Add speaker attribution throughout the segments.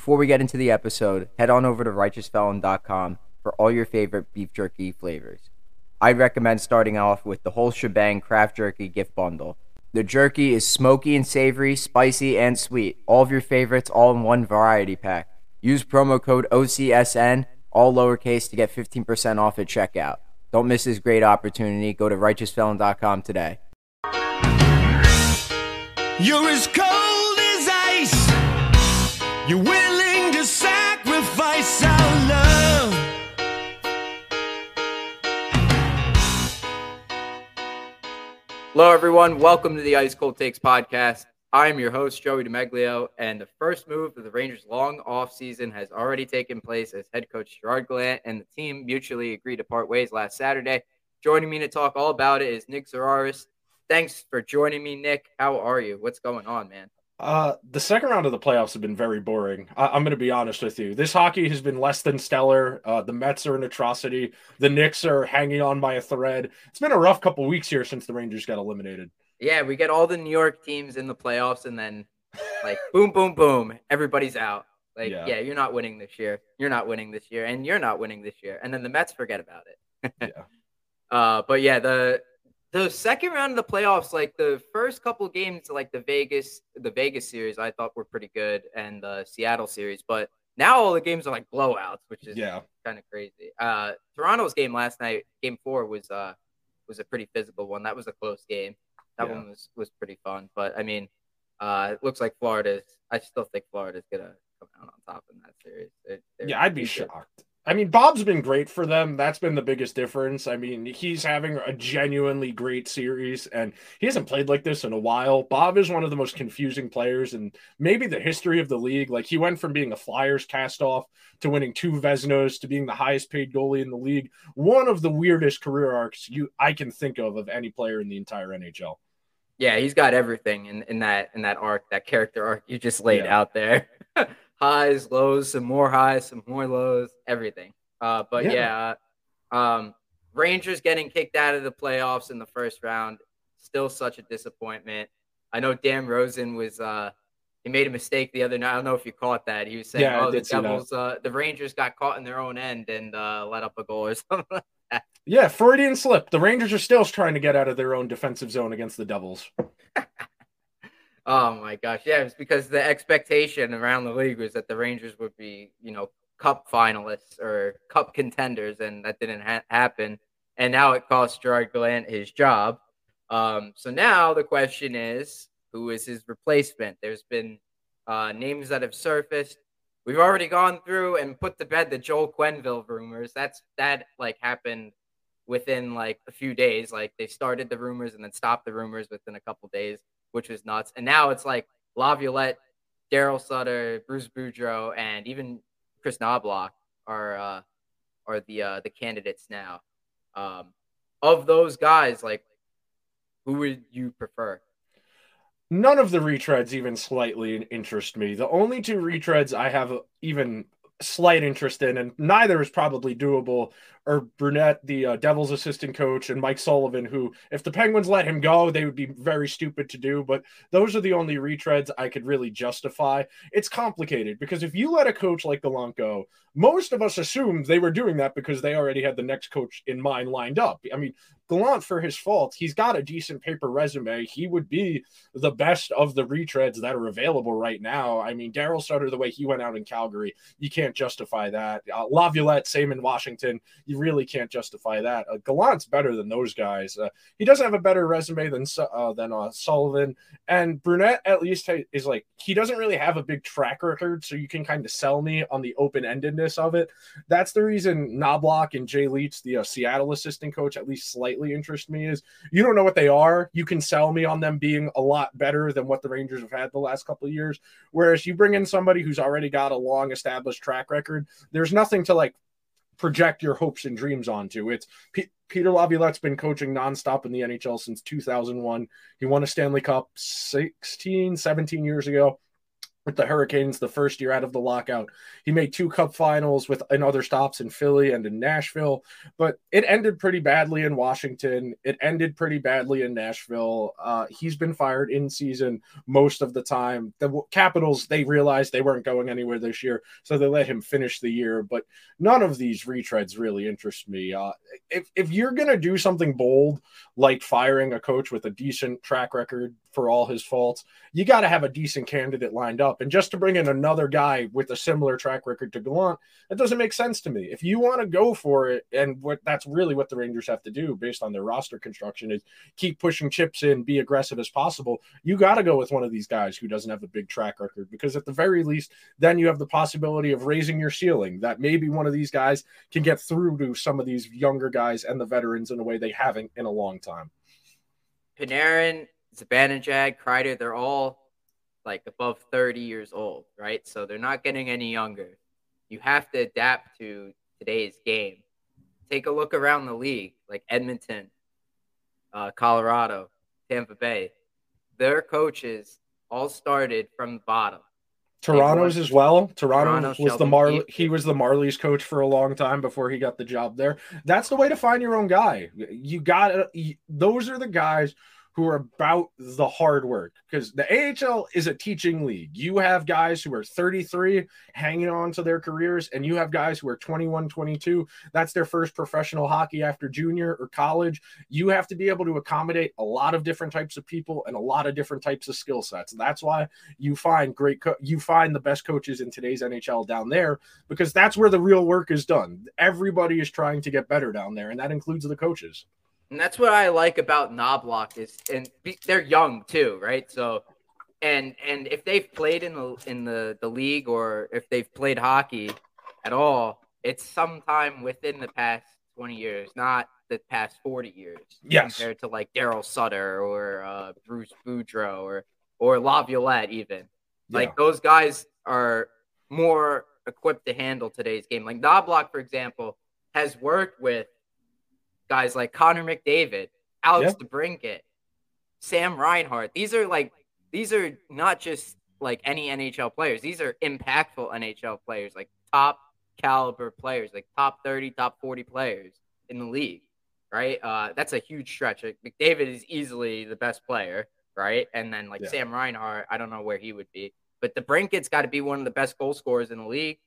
Speaker 1: Before we get into the episode, head on over to righteousfelon.com for all your favorite beef jerky flavors. I'd recommend starting off with the whole shebang craft jerky gift bundle. The jerky is smoky and savory, spicy and sweet. All of your favorites all in one variety pack. Use promo code OCSN, all lowercase, to get 15% off at checkout. Don't miss this great opportunity. Go to righteousfelon.com today.
Speaker 2: You're as cold as ice. You're willing
Speaker 1: Hello, everyone. Welcome to the Ice Cold Takes podcast. I'm your host, Joey DeMeglio, and the first move of the Rangers' long off season has already taken place as head coach Gerard Gallant and the team mutually agreed to part ways last Saturday. Joining me to talk all about it is Nick Zararis. Thanks for joining me, Nick. How are you? What's going on, man?
Speaker 3: Uh, the second round of the playoffs have been very boring. I- am going to be honest with you. This hockey has been less than stellar. Uh, the Mets are an atrocity. The Knicks are hanging on by a thread. It's been a rough couple weeks here since the Rangers got eliminated.
Speaker 1: Yeah, we get all the New York teams in the playoffs, and then like boom, boom, boom, everybody's out. Like, yeah. yeah. you're not winning this year. You're not winning this year, and you're not winning this year. And then the Mets forget about it. yeah. Uh, but yeah, the the second round of the playoffs, like the first couple games, like the Vegas, the Vegas series, I thought were pretty good, and the Seattle series. But now all the games are like blowouts, which is yeah kind of crazy. Uh, Toronto's game last night, game four, was uh was a pretty physical one. That was a close game. That yeah. one was was pretty fun. But I mean, uh, it looks like Florida's. I still think Florida's gonna come out on top in that series. They're,
Speaker 3: they're yeah, I'd be shocked. I mean, Bob's been great for them. That's been the biggest difference. I mean, he's having a genuinely great series, and he hasn't played like this in a while. Bob is one of the most confusing players in maybe the history of the league. Like, he went from being a Flyers cast off to winning two Vezinas to being the highest paid goalie in the league. One of the weirdest career arcs you I can think of of any player in the entire NHL.
Speaker 1: Yeah, he's got everything in, in that in that arc, that character arc you just laid yeah. out there. highs, lows, some more highs, some more lows, everything. Uh, but yeah, yeah um, Rangers getting kicked out of the playoffs in the first round, still such a disappointment. I know Dan Rosen was uh, he made a mistake the other night. I don't know if you caught that. He was saying, yeah, "Oh, the Devils, uh, the Rangers got caught in their own end and uh, let up a goal or something." Like that.
Speaker 3: Yeah, Freudian slip. The Rangers are still trying to get out of their own defensive zone against the Devils.
Speaker 1: Oh my gosh, yeah, it's because the expectation around the league was that the Rangers would be, you know, cup finalists or cup contenders, and that didn't ha- happen. And now it cost Gerard Gallant his job. Um, so now the question is, who is his replacement? There's been uh, names that have surfaced. We've already gone through and put to bed the Joel Quenneville rumors. That's that like happened within like a few days. Like they started the rumors and then stopped the rumors within a couple days which was nuts. And now it's like Laviolette, Darryl Sutter, Bruce Boudreau, and even Kris Knoblauch are uh, are the uh, the candidates now. Um, of those guys, like who would you prefer?
Speaker 3: None of the retreads even slightly interest me. The only two retreads I have even slight interest in, and neither is probably doable, are Brunette, the uh, Devils assistant coach, and Mike Sullivan, who, if the Penguins let him go, they would be very stupid to do. But those are the only retreads I could really justify. It's complicated because if you let a coach like Gallant go, most of us assumed they were doing that because they already had the next coach in mind lined up. I mean, Gallant, for his fault, he's got a decent paper resume. He would be the best of the retreads that are available right now. I mean, Darryl Sutter, the way he went out in Calgary, you can't justify that. Uh, Laviolette, same in Washington, you really can't justify that. Uh, Gallant's better than those guys. Uh, he doesn't have a better resume than uh, than uh, Sullivan, and Brunette at least is like he doesn't really have a big track record, so you can kind of sell me on the open endedness of it. That's the reason Knoblauch and Jay Leach, the uh, Seattle assistant coach, at least slightly slightly interest me is you don't know what they are. You can sell me on them being a lot better than what the Rangers have had the last couple of years. Whereas you bring in somebody who's already got a long established track record, there's nothing to like project your hopes and dreams onto. It's P- Peter Laviolette's been coaching nonstop in the NHL since 2001. He won a Stanley Cup 16, 17 years ago. With the Hurricanes the first year out of the lockout. He made two cup finals with and other stops in Philly and in Nashville, but it ended pretty badly in Washington. It ended pretty badly in Nashville. Uh, he's been fired in season most of the time. The Capitals, they realized they weren't going anywhere this year, so they let him finish the year, but none of these retreads really interest me. Uh, if, if you're going to do something bold like firing a coach with a decent track record for all his faults, you got to have a decent candidate lined up. And just to bring in another guy with a similar track record to Gallant, that doesn't make sense to me. If you want to go for it, and what that's really what the Rangers have to do based on their roster construction is keep pushing chips in, be aggressive as possible. You got to go with one of these guys who doesn't have a big track record because at the very least, then you have the possibility of raising your ceiling. That maybe one of these guys can get through to some of these younger guys and the veterans in a way they haven't in a long time.
Speaker 1: Panarin, Zibanejad, Kreider, they're all like above 30 years old, right? So they're not getting any younger. You have to adapt to today's game. Take a look around the league, like Edmonton, uh, Colorado, Tampa Bay. Their coaches all started from the bottom.
Speaker 3: Toronto's as well. Toronto Toronto, was the Mar he was the Marlies coach for a long time before he got the job there. That's the way to find your own guy. You got those are the guys who are about the hard work because the AHL is a teaching league. You have guys who are 33 hanging on to their careers, and you have guys who are 21, 22. That's their first professional hockey after junior or college. You have to be able to accommodate a lot of different types of people and a lot of different types of skill sets. That's why you find great, co- you find the best coaches in today's NHL down there because that's where the real work is done. Everybody is trying to get better down there, and that includes the coaches.
Speaker 1: And that's what I like about Knoblauch is, and they're young too, right? So, and and if they've played in the in the the league or if they've played hockey at all, it's sometime within the past twenty years, not the past forty years.
Speaker 3: Yes.
Speaker 1: Compared to like Darryl Sutter or uh, Bruce Boudreau or or Laviolette, even yeah. like those guys are more equipped to handle today's game. Like Knoblauch, for example, has worked with guys like Connor McDavid, Alex yeah. DeBrincat, Sam Reinhart. These are like these are not just like any NHL players. These are impactful NHL players, like top caliber players, like top 30, top 40 players in the league, right? Uh, that's a huge stretch. Like, McDavid is easily the best player, right? And then like yeah. Sam Reinhart, I don't know where he would be, but DeBrincat's got to be one of the best goal scorers in the league.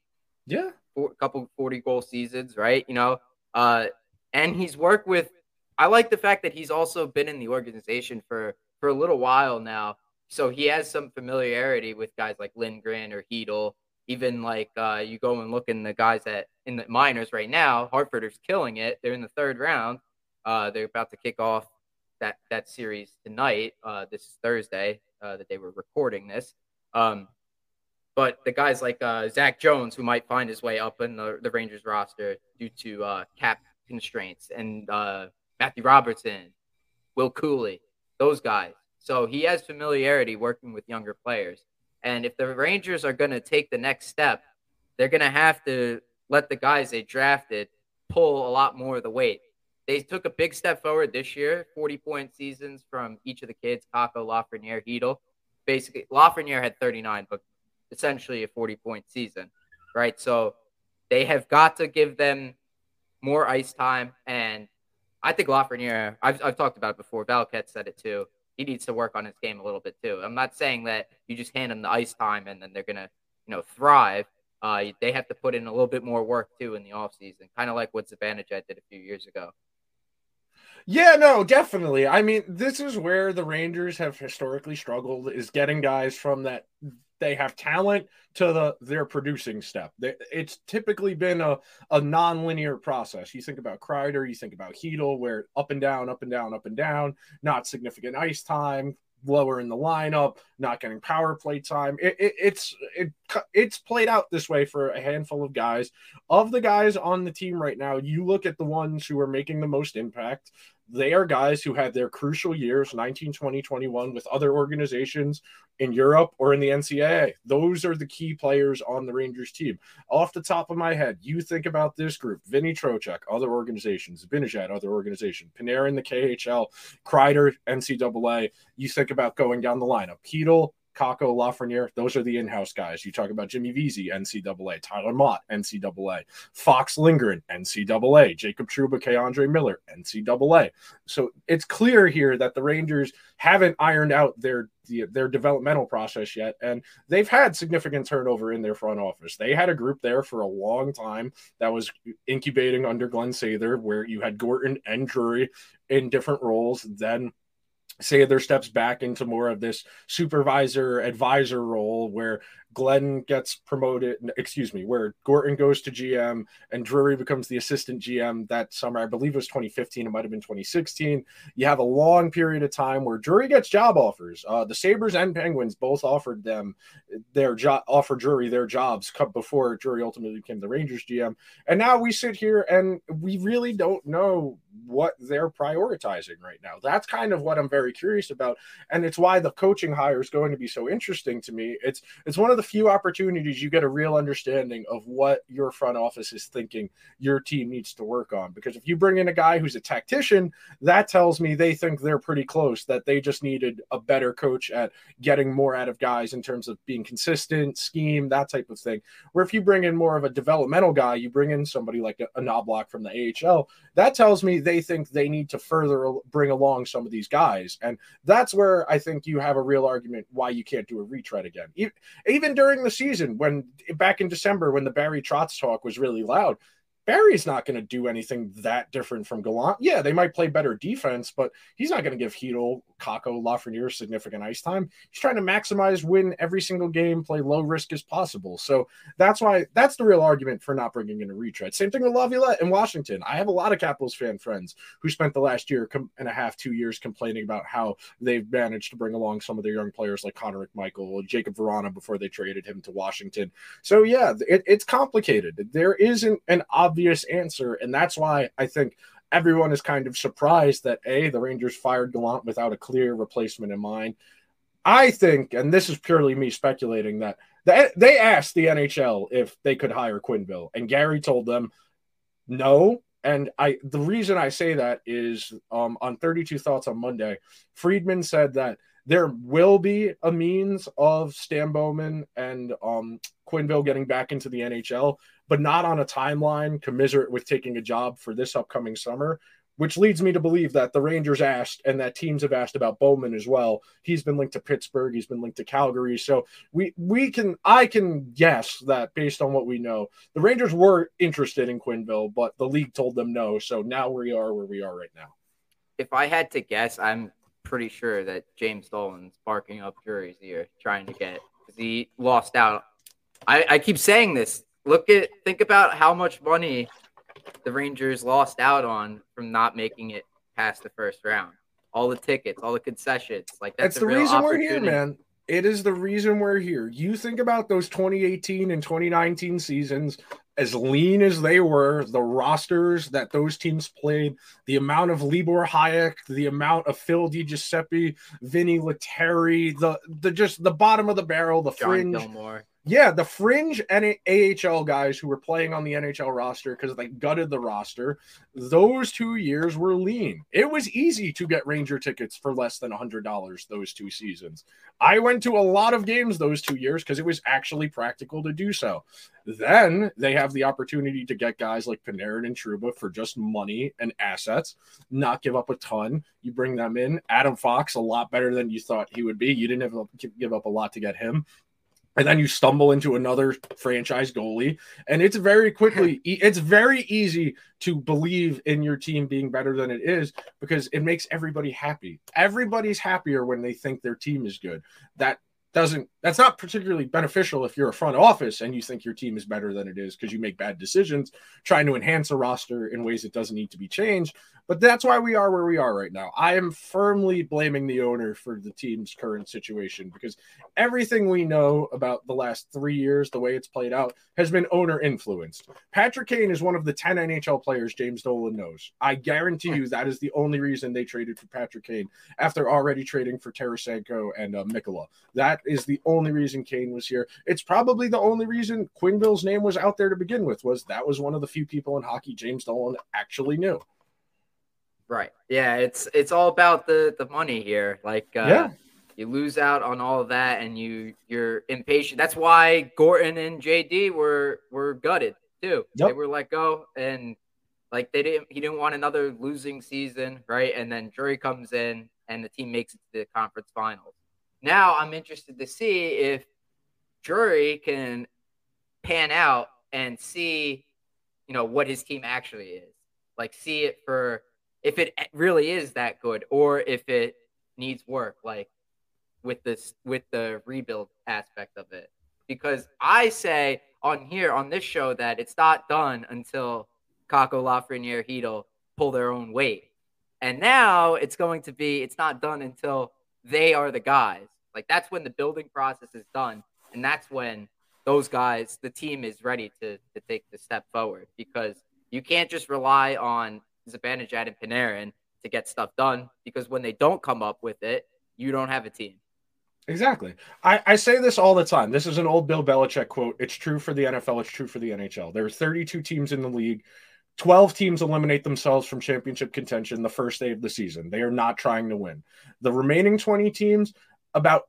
Speaker 3: Yeah,
Speaker 1: a couple 40 goal seasons, right? You know, uh, and he's worked with. I like the fact that he's also been in the organization for for a little while now, so he has some familiarity with guys like Lindgren or Chytil. Even like uh, you go and look in the guys that in the minors right now, Hartford is killing it. They're in the third round. Uh, they're about to kick off that that series tonight. Uh, this Thursday uh, that they were recording this. Um, but the guys like uh, Zach Jones, who might find his way up in the, the Rangers roster due to uh, cap constraints and uh, Matthew Robertson, Will Cuylle, those guys. So he has familiarity working with younger players. And if the Rangers are going to take the next step, they're going to have to let the guys they drafted pull a lot more of the weight. They took a big step forward this year, 40 point seasons from each of the kids, Kakko, Lafreniere, Chytil. Basically, Lafreniere had 39, but essentially a 40 point season, right? So they have got to give them more ice time. And I think Lafreniere, I've, I've talked about it before. Valiquette said it too. He needs to work on his game a little bit too. I'm not saying that you just hand them the ice time and then they're going to, you know, thrive. Uh, they have to put in a little bit more work too in the offseason, kind of like what Zibanejad did a few years ago.
Speaker 3: Yeah, no, definitely. I mean, this is where the Rangers have historically struggled is getting guys from that they have talent to the their producing step. It's typically been a, a non-linear process. You think about Kreider, you think about Chytil, where up and down, up and down, up and down, not significant ice time, lower in the lineup, not getting power play time. It, it, it's it, it's played out this way for a handful of guys. Of the guys on the team right now, you look at the ones who are making the most impact they are guys who had their crucial years 19 20 21 with other organizations in Europe or in the NCAA. Those are the key players on the Rangers team. Off the top of my head, you think about this group Vinny Trocheck, other organizations, Zibanejad, other organization, Panarin, the KHL, Kreider, NCAA. You think about going down the lineup. Chytil, Kakko, Lafreniere, those are the in-house guys. You talk about Jimmy Vesey, NCAA, Tyler Motte, NCAA, Fox Lindgren, NCAA, Jacob Trouba, K'Andre Miller, NCAA. So it's clear here that the Rangers haven't ironed out their their developmental process yet, and they've had significant turnover in their front office. They had a group there for a long time that was incubating under Glen Sather, where you had Gorton and Drury in different roles. Then Sather steps back into more of this supervisor advisor role where Glenn gets promoted, excuse me, where Gorton goes to GM and Drury becomes the assistant GM that summer. I believe it was 2015. It might have been 2016. You have a long period of time where Drury gets job offers. Uh, the Sabres and Penguins both offered them their job, offer Drury their jobs before Drury ultimately became the Rangers GM. And now we sit here and we really don't know what they're prioritizing right now. That's kind of what I'm very curious about. And it's why the coaching hire is going to be so interesting to me. It's, it's one of the few opportunities you get a real understanding of what your front office is thinking your team needs to work on. Because if you bring in a guy who's a tactician, that tells me they think they're pretty close, that they just needed a better coach at getting more out of guys in terms of being consistent, scheme, that type of thing. Where if you bring in more of a developmental guy, you bring in somebody like a, a from the AHL, that tells me they think they need to further bring along some of these guys. And that's where I think you have a real argument why you can't do a retread again. Even during the season when back in December when the Barry Trotz talk was really loud. Barry's not going to do anything that different from Gallant. Yeah, they might play better defense, but he's not going to give Chytil, Kakko, Lafreniere significant ice time. He's trying to maximize win every single game, play low risk as possible. So that's why that's the real argument for not bringing in a retread. Same thing with Laviolette in Washington. I have a lot of Capitals fan friends who spent the last year and a half, two years complaining about how they've managed to bring along some of their young players like Connor McMichael, Jakub Vrana before they traded him to Washington. So yeah, it, it's complicated. There isn't an obvious obvious answer. And that's why I think everyone is kind of surprised that A, the Rangers fired Gallant without a clear replacement in mind. I think, and this is purely me speculating, that they asked the NHL if they could hire Quenneville, and Gary told them no. And I, the reason I say that is um, on 32 Thoughts on Monday, Friedman said that there will be a means of Stan Bowman and um, Quenneville getting back into the NHL, but not on a timeline commiserate with taking a job for this upcoming summer, which leads me to believe that the Rangers asked and that teams have asked about Bowman as well. He's been linked to Pittsburgh, he's been linked to Calgary. So we we can I can guess that based on what we know, the Rangers were interested in Quenneville, but the league told them no. So now we are where we are right now.
Speaker 1: If I had to guess, I'm pretty sure that James Dolan's barking up Drury's here, trying to get because he lost out. I, I keep saying this. Look at think about how much money the Rangers lost out on from not making it past the first round. All the tickets, all the concessions, like that's,
Speaker 3: that's the reason we're here, man. It is the reason we're here. You think about those 2018 and 2019 seasons as lean as they were, the rosters that those teams played, the amount of Libor Hajek, the amount of Phil DiGiuseppe, Vinni Lettieri, the the just the bottom of the barrel, the
Speaker 1: John
Speaker 3: fringe.
Speaker 1: Gilmour.
Speaker 3: Yeah, the fringe AHL guys who were playing on the NHL roster because they gutted the roster. Those two years were lean. It was easy to get Ranger tickets for less than $100 those two seasons. I went to a lot of games those two years because it was actually practical to do so. Then they have the opportunity to get guys like Panarin and Trouba for just money and assets, not give up a ton. You bring them in. Adam Fox, a lot better than you thought he would be. You didn't have to give up a lot to get him and then you stumble into another franchise goalie. And it's very quickly it's very easy to believe in your team being better than it is because it makes everybody happy. Everybody's happier when they think their team is good. That doesn't that's not particularly beneficial if you're a front office and you think your team is better than it is because you make bad decisions trying to enhance a roster in ways it doesn't need to be changed but that's why we are where we are right now i am firmly blaming the owner for the team's current situation because everything we know about the last three years the way it's played out has been owner influenced patrick kane is one of the 10 nhl players james dolan knows i guarantee you that is the only reason they traded for patrick kane after already trading for tarasenko and uh, Mikkola. that is the only reason Kane was here. It's probably the only reason Quenneville's name was out there to begin with. Was that was one of the few people in hockey James Dolan actually knew.
Speaker 1: Right. Yeah. It's it's all about the the money here. Like uh,
Speaker 3: yeah.
Speaker 1: You lose out on all of that, and you you're impatient. That's why Gorton and JD were were gutted too.
Speaker 3: Yep.
Speaker 1: They were let go, and like they didn't. He didn't want another losing season, right? And then Drury comes in, and the team makes it to the conference finals. Now I'm interested to see if Drury can pan out and see, you know, what his team actually is. Like see it for if it really is that good, or if it needs work. Like with this with the rebuild aspect of it because I say on here on this show that it's not done until Kakko Lafreniere Chytil pull their own weight. And now it's going to be it's not done until they are the guys. Like that's when the building process is done and that's when those guys the team is ready to to take the step forward because you can't just rely on Zibanejad and Panarin to get stuff done because when they don't come up with it, you don't have a team.
Speaker 3: Exactly. I, I say this all the time. This is an old Bill Belichick quote. It's true for the NFL. It's true for the NHL. There are 32 teams in the league. 12 teams eliminate themselves from championship contention the first day of the season. They are not trying to win. The remaining 20 teams, about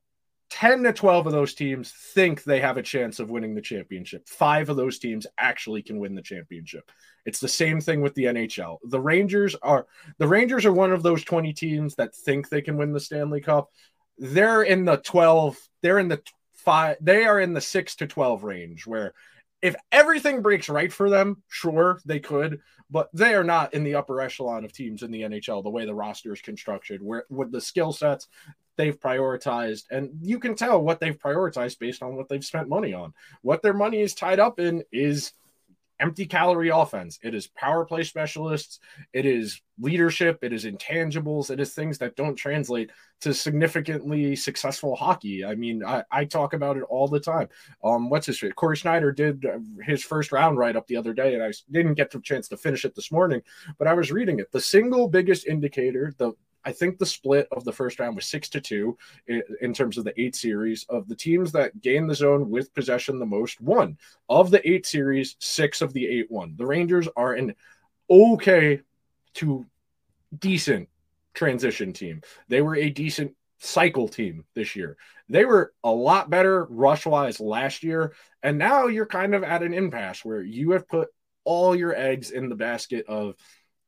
Speaker 3: 10 to 12 of those teams think they have a chance of winning the championship. Five of those teams actually can win the championship. It's the same thing with the NHL. The Rangers are the Rangers are one of those 20 teams that think they can win the Stanley Cup. They're in the 12 they're in the five they are in the 6 to 12 range where if everything breaks right for them sure they could but they are not in the upper echelon of teams in the NHL the way the roster is constructed where with the skill sets they've prioritized. And you can tell what they've prioritized based on what they've spent money on. What their money is tied up in is empty calorie offense. It is power play specialists. It is leadership. It is intangibles. It is things that don't translate to significantly successful hockey. I mean, I, I talk about it all the time. Um, what's his name? Corey Sznajder did his first round write up the other day, and I didn't get the chance to finish it this morning, but I was reading it. The single biggest indicator, the I think the split of the first round was six to two in, terms of the eight series of the teams that gained the zone with possession the most won. Of the eight series, six of the eight won. The Rangers are an okay to decent transition team. They were a decent cycle team this year. They were a lot better rush wise last year. And now you're kind of at an impasse where you have put all your eggs in the basket of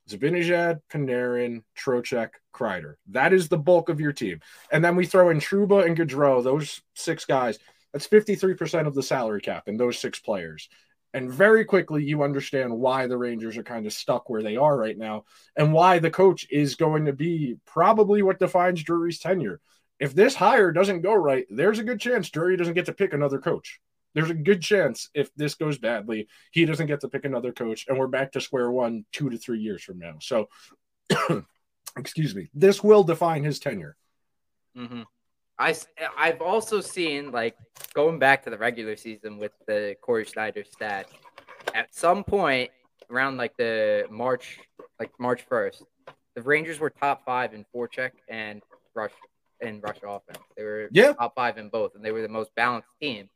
Speaker 3: Zibanejad, Panarin, Trocheck, Kreider. That is the bulk of your team. And then we throw in Trouba and Gaudreau, those six guys. That's 53% of the salary cap in those six players. And very quickly, you understand why the Rangers are kind of stuck where they are right now and why the coach is going to be probably what defines Drury's tenure. If this hire doesn't go right, there's a good chance Drury doesn't get to pick another coach there's a good chance if this goes badly, he doesn't get to pick another coach, and we're back to square one two to three years from now. So, excuse me, this will define his tenure.
Speaker 1: Mm-hmm. I I've also seen like going back to the regular season with the Corey Sznajder stat. At some point around like the March, like March first, the Rangers were top five in forecheck and rush and rush offense. They were
Speaker 3: yeah.
Speaker 1: top five in both, and they were the most balanced team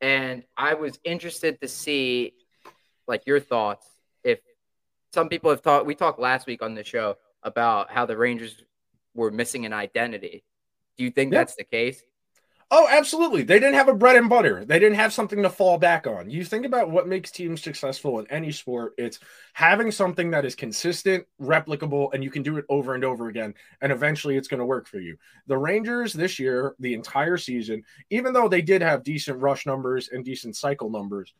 Speaker 1: and I was interested to see like your thoughts if some people have talked we talked last week on the show about how the Rangers were missing an identity. Do you think that's the case?
Speaker 3: Oh, absolutely. They didn't have a bread and butter. They didn't have something to fall back on. You think about what makes teams successful in any sport, it's having something that is consistent, replicable, and you can do it over and over again. And eventually it's going to work for you. The Rangers this year, the entire season, even though they did have decent rush numbers and decent cycle numbers,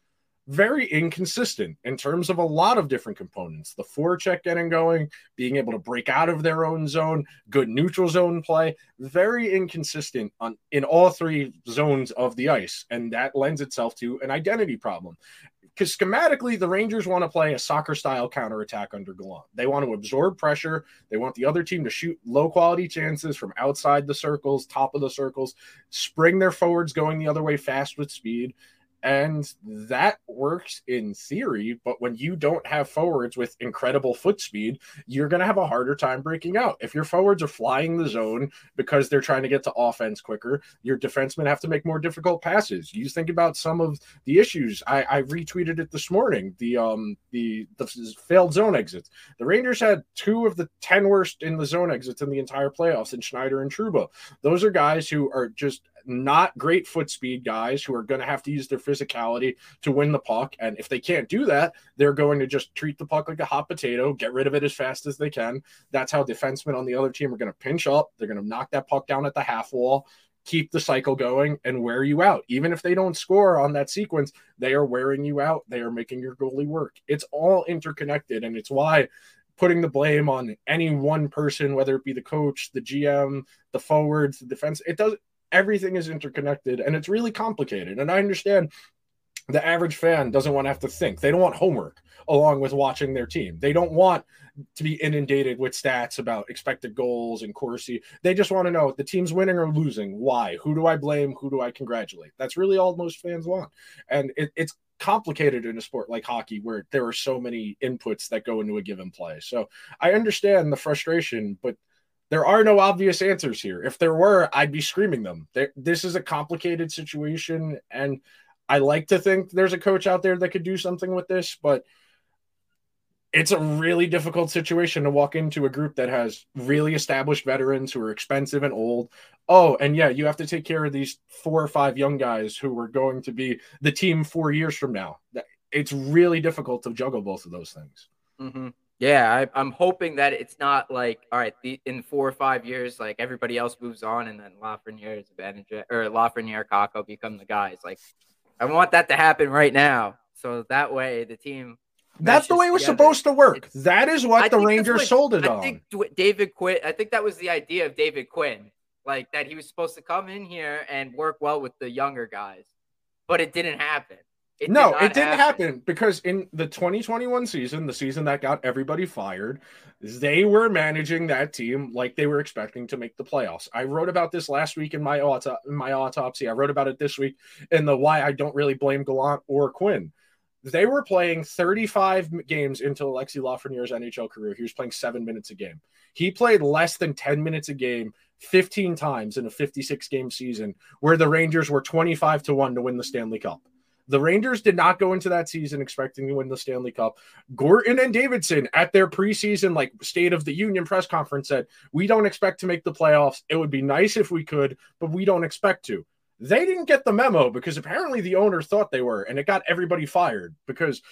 Speaker 3: very inconsistent in terms of a lot of different components. The forecheck getting going, being able to break out of their own zone, good neutral zone play, very inconsistent on in all three zones of the ice, and that lends itself to an identity problem. Because schematically, the Rangers want to play a soccer style counterattack under Gallant. They want to absorb pressure. They want the other team to shoot low quality chances from outside the circles, top of the circles, spring their forwards going the other way fast with speed And that works in theory, but when you don't have forwards with incredible foot speed, you're going to have a harder time breaking out. If your forwards are flying the zone because they're trying to get to offense quicker, your defensemen have to make more difficult passes. You think about some of the issues. I, I retweeted it this morning. The um the the failed zone exits. The Rangers had two of the ten worst in the zone exits in the entire playoffs in Schneider and Trouba. Those are guys who are just not great foot speed guys who are going to have to use their physicality to win the puck. And if they can't do that, they're going to just treat the puck like a hot potato, get rid of it as fast as they can. That's how defensemen on the other team are going to pinch up. They're going to knock that puck down at the half wall, keep the cycle going, and wear you out. Even if they don't score on that sequence, they are wearing you out. They are making your goalie work. It's all interconnected. And it's why putting the blame on any one person, whether it be the coach, the GM, the forwards, the defense, it does everything is interconnected and it's really complicated. And I understand the average fan doesn't want to have to think. They don't want homework along with watching their team. They don't want to be inundated with stats about expected goals and Corsi. They just want to know if the team's winning or losing. Why? Who do I blame? Who do I congratulate? That's really all most fans want. And it, it's complicated in a sport like hockey where there are so many inputs that go into a given play. So I understand the frustration, but there are no obvious answers here. If there were, I'd be screaming them. There, this is a complicated situation, and I like to think there's a coach out there that could do something with this, but it's a really difficult situation to walk into a group that has really established veterans who are expensive and old. Oh, and yeah, you have to take care of these four or five young guys who are going to be the team four years from now. It's really difficult to juggle both of those things.
Speaker 1: Mm-hmm. Yeah, I, am hoping that it's not like all right, the, in four or five years, like everybody else moves on, and then Lafreniere, Zibanejad, or Lafreniere, Kakko become the guys. Like, I want that to happen right now, so that way the team.
Speaker 3: That's the way it was together. supposed to work. It's, that is what I the Rangers what, sold it
Speaker 1: I
Speaker 3: on.
Speaker 1: I think David Quinn. I think that was the idea of David Quinn, like that he was supposed to come in here and work well with the younger guys, but it didn't happen.
Speaker 3: It no, did it didn't happen. happen. because in the 2021 season, the season that got everybody fired, they were managing that team like they were expecting to make the playoffs. I wrote about this last week in my auto- in my autopsy. I wrote about it this week in the why I don't really blame Gallant or Quinn. They were playing 35 games into Alexi Lafreniere's NHL career. He was playing seven minutes a game. He played less than 10 minutes a game 15 times in a 56 game season, where the Rangers were 25 to 1 to win the Stanley Cup. The Rangers did not go into that season expecting to win the Stanley Cup. Gorton and Davidson at their preseason like State of the Union press conference said, "We don't expect to make the playoffs. It would be nice if we could, but we don't expect to." They didn't get the memo because apparently the owner thought they were, and it got everybody fired because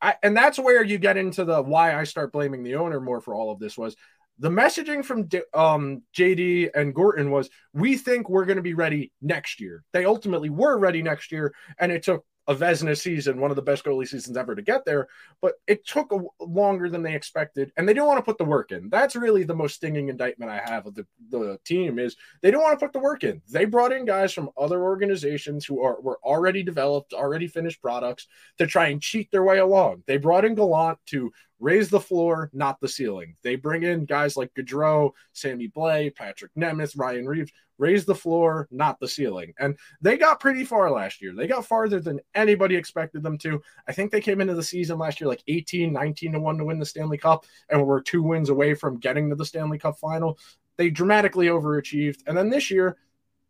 Speaker 3: I, and that's where you get into the why I start blaming the owner more for all of this was the messaging from um, JD and Gorton was we think we're going to be ready next year. They ultimately were ready next year, and it took a Vezina season, one of the best goalie seasons ever to get there, but it took a, longer than they expected, and they didn't want to put the work in. That's really the most stinging indictment I have of the, the team is they don't want to put the work in. They brought in guys from other organizations who are were already developed, already finished products to try and cheat their way along. They brought in Gallant to raise the floor, not the ceiling. They bring in guys like Gaudreau, Sammy Blais, Patrick Nemeth, Ryan Reaves raise the floor, not the ceiling. And they got pretty far last year. They got farther than anybody expected them to. I think they came into the season last year like 18, 19 to 1 to win the Stanley Cup and were two wins away from getting to the Stanley Cup final. They dramatically overachieved. And then this year,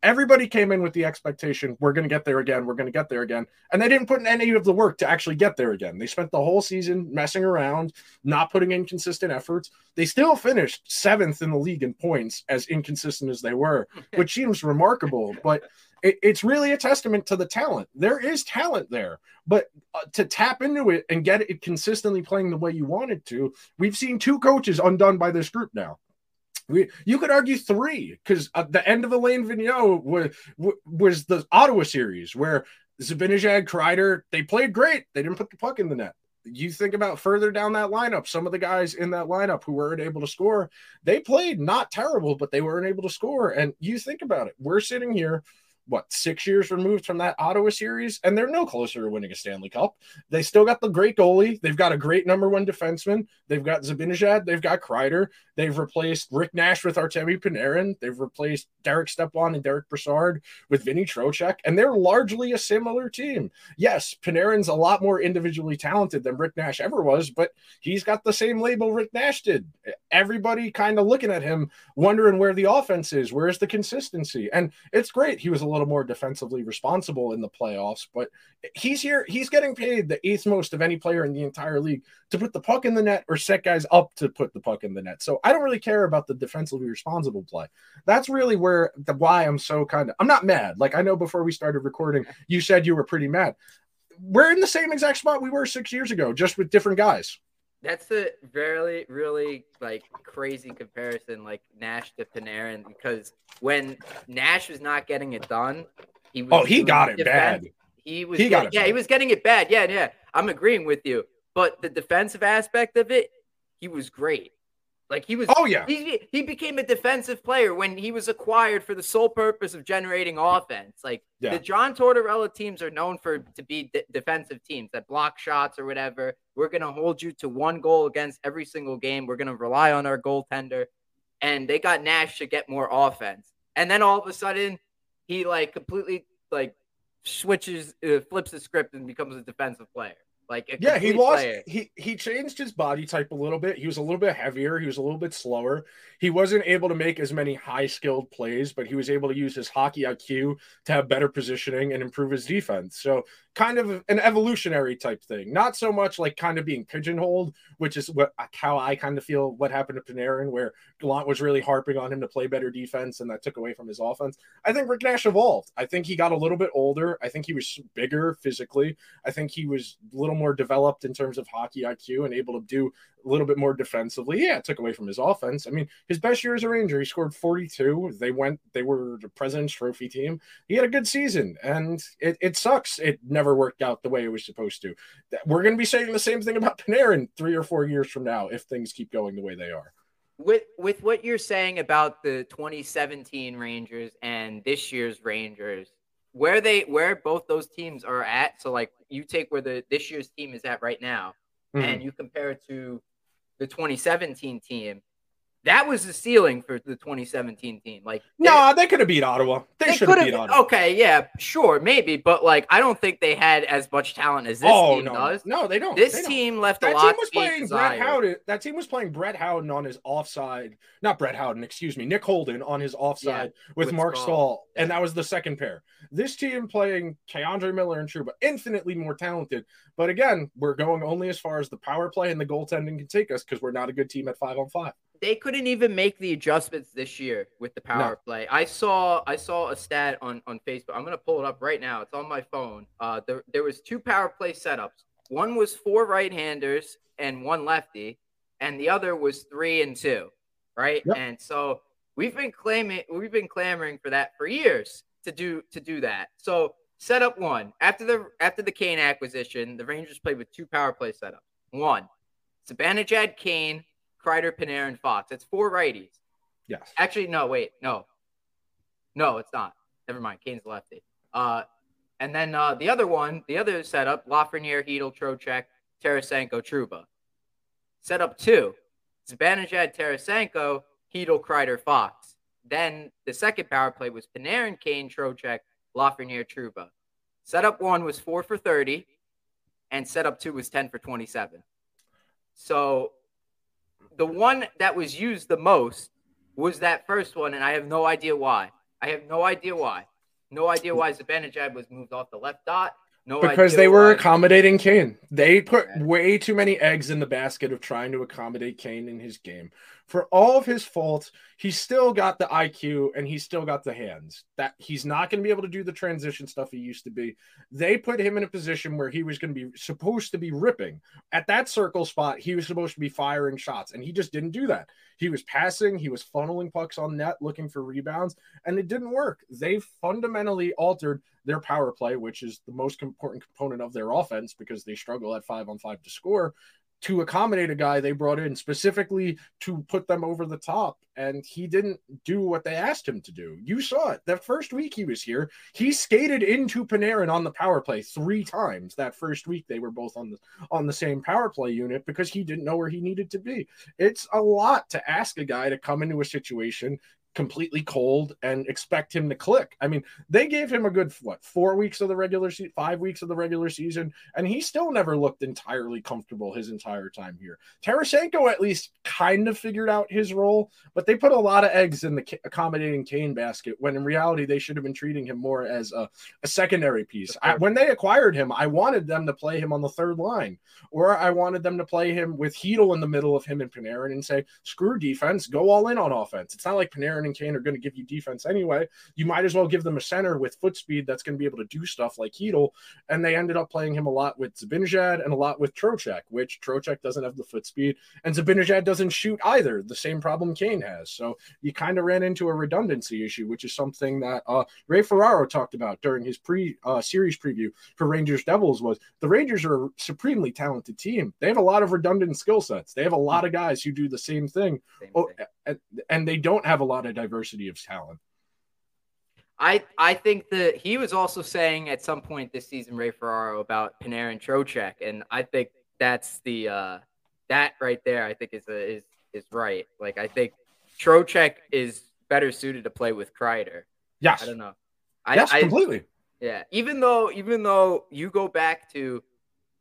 Speaker 3: everybody came in with the expectation we're going to get there again we're going to get there again. And they didn't put in any of the work to actually get there again. They spent the whole season messing around not putting in consistent efforts. They still finished seventh in the league in points as inconsistent as they were which seems remarkable but it, it's really a testament to the talent. There is talent there but uh, to tap into it and get it consistently playing the way you want it to we've seen two coaches undone by this group now we, you could argue three because at uh, the end of Alain Vigneault was, was the Ottawa series where Zibanejad, Kreider, they played great. They didn't put the puck in the net. You think about further down that lineup, some of the guys in that lineup who weren't able to score, they played not terrible, but they weren't able to score. And you think about it, we're sitting here what six years removed from that Ottawa series, and they're no closer to winning a Stanley Cup. They still got the great goalie. They've got a great number one defenseman. They've got Zibanejad. They've got Kreider. They've replaced Rick Nash with Artemi Panarin. They've replaced Derek Stepan and Derek Brassard with Vinny Trocheck, and they're largely a similar team. Yes, Panarin's a lot more individually talented than Rick Nash ever was, but he's got the same label Rick Nash did. Everybody kind of looking at him, wondering where the offense is, where's the consistency, and it's great. He was a little more defensively responsible in the playoffs, but he's here. He's getting paid the eighth most of any player in the entire league to put the puck in the net or set guys up to put the puck in the net. So I don't really care about the defensively responsible play. That's really where the why I'm so kind of I'm not mad. Like I know before we started recording, you said you were pretty mad. We're in the same exact spot we were six years ago, just with different guys.
Speaker 1: That's a really, really like crazy comparison, like Nash to Panarin, because when Nash was not getting it done, he was
Speaker 3: Oh, he got it
Speaker 1: defense.
Speaker 3: bad.
Speaker 1: He was
Speaker 3: He got
Speaker 1: getting-
Speaker 3: it
Speaker 1: yeah,
Speaker 3: bad.
Speaker 1: he was getting it bad. Yeah, yeah. I'm agreeing with you. But the defensive aspect of it, he was great. Like he was
Speaker 3: Oh yeah.
Speaker 1: he he became a defensive player when he was acquired for the sole purpose of generating offense. Like
Speaker 3: Yeah.
Speaker 1: the John Tortorella teams are known for to be de- defensive teams that block shots or whatever. We're gonna hold you to one goal against every single game. We're gonna rely on our goaltender, and they got Nash to get more offense. And then all of a sudden, he like completely like switches, uh, flips the script, and becomes a defensive player. Like a
Speaker 3: Yeah, he lost.
Speaker 1: player.
Speaker 3: He he changed his body type a little bit. He was a little bit heavier. He was a little bit slower. He wasn't able to make as many high skilled plays, but he was able to use his hockey IQ to have better positioning and improve his defense. So kind of an evolutionary type thing. Not so much like kind of being pigeonholed, which is what how I kind of feel what happened to Panarin, where Gallant was really harping on him to play better defense, and that took away from his offense. I think Rick Nash evolved. I think he got a little bit older. I think he was bigger physically. I think he was a little more developed in terms of hockey IQ and able to do a little bit more defensively. Yeah, it took away from his offense. I mean, his best year as a Ranger, he scored 42. They went, they were the President's Trophy team. He had a good season, and it, it sucks. It never worked out the way it was supposed to. We're going to be saying the same thing about Panarin three or four years from now if things keep going the way they are.
Speaker 1: with with what you're saying about the 2017 Rangers and this year's Rangers, where they where both those teams are at. So like you take where the this year's team is at right now,
Speaker 3: Mhm.
Speaker 1: and you compare it to the 2017 team. That was the ceiling for the 2017 team. Like
Speaker 3: No, they could have beat Ottawa. They,
Speaker 1: they
Speaker 3: should have beat. Ottawa.
Speaker 1: Okay, yeah, sure, maybe, but like I don't think they had as much talent as this
Speaker 3: oh
Speaker 1: team
Speaker 3: no,
Speaker 1: does.
Speaker 3: no, they don't.
Speaker 1: This
Speaker 3: They don't.
Speaker 1: team left a
Speaker 3: That
Speaker 1: lot
Speaker 3: team was playing
Speaker 1: desired.
Speaker 3: Brett Howden. That team was playing Brett Howden on his offside, not Brett Howden, excuse me, Nick Holden on his offside with,
Speaker 1: with
Speaker 3: Marc
Speaker 1: Staal.
Speaker 3: Staal, and that was the second pair. This team playing K'Andre Miller and Trouba, infinitely more talented. But again, we're going only as far as the power play and the goaltending can take us because we're not a good team at five on five.
Speaker 1: They couldn't even make the adjustments this year with the power
Speaker 3: No.
Speaker 1: play. I saw I saw a stat on on Facebook. I'm gonna pull it up right now. It's on my phone. Uh, there there was two power play setups. One was four right-handers and one lefty, and the other was three and two, right?
Speaker 3: Yep.
Speaker 1: And so we've been claiming we've been clamoring for that for years to do to do that. So setup one after the after the Kane acquisition, the Rangers played with two power play setups. One, Zibanejad, Kane, Kreider, Panarin, Fox. It's four righties.
Speaker 3: Yes.
Speaker 1: Actually, no, wait, no, no, it's not. Never mind. Kane's lefty. Uh, and then uh, the other one, the other setup: Lafreniere, Chytil, Trocheck, Tarasenko, Trouba. Setup two: Zibanejad, Tarasenko, Chytil, Kreider, Fox. Then the second power play was Panarin, Kane, Trocheck, Lafreniere, Trouba. Setup one was four for thirty, and setup two was ten for twenty-seven. So the one that was used the most was that first one, and I have no idea why. I have no idea why. No idea why Zibanejad was moved off the left dot. No
Speaker 3: because they were
Speaker 1: why-
Speaker 3: accommodating Kane. They put way too many eggs in the basket of trying to accommodate Kane in his game. For all of his faults, he's still got the IQ and he's still got the hands. That he's not going to be able to do the transition stuff he used to be. They put him in a position where he was going to be supposed to be ripping. At that circle spot, he was supposed to be firing shots and he just didn't do that. He was passing, he was funneling pucks on net looking for rebounds and it didn't work. They fundamentally altered their power play, which is the most important component of their offense because they struggle at five on five to score. To accommodate a guy they brought in specifically to put them over the top. And he didn't do what they asked him to do. You saw it. That first week he was here, he skated into Panarin on the power play three times. That first week they were both on the on the same power play unit because he didn't know where he needed to be. It's a lot to ask a guy to come into a situation completely cold and expect him to click. I mean, they gave him a good what four weeks of the regular season, five weeks of the regular season, and he still never looked entirely comfortable his entire time here. Tarasenko at least kind of figured out his role, but they put a lot of eggs in the accommodating Kane basket when in reality they should have been treating him more as a, a secondary piece. I, when they acquired him, I wanted them to play him on the third line, or I wanted them to play him with Chytil in the middle of him and Panarin and say, screw defense, go all in on offense. It's not like Panarin and Kane are going to give you defense anyway. You might as well give them a center with foot speed that's going to be able to do stuff like Chytil. And they ended up playing him a lot with Zibanejad and a lot with Trocheck, which Trocheck doesn't have the foot speed, and Zibanejad doesn't shoot either. The same problem Kane has. So you kind of ran into a redundancy issue, which is something that uh, Ray Ferraro talked about during his pre uh, series preview for Rangers Devils. Was the Rangers are a supremely talented team. They have a lot of redundant skill sets. They have a lot of guys who do the same thing. Same oh, thing. Oh, and they don't have a lot of diversity of talent.
Speaker 1: I I think that he was also saying at some point this season, Ray Ferraro about Panarin Trocheck, and I think that's the uh, that right there. I think is a, is is right. Like I think Trocheck is better suited to play with Kreider.
Speaker 3: Yes,
Speaker 1: I don't know.
Speaker 3: I, yes,
Speaker 1: I,
Speaker 3: completely.
Speaker 1: Yeah, even though even though you go back to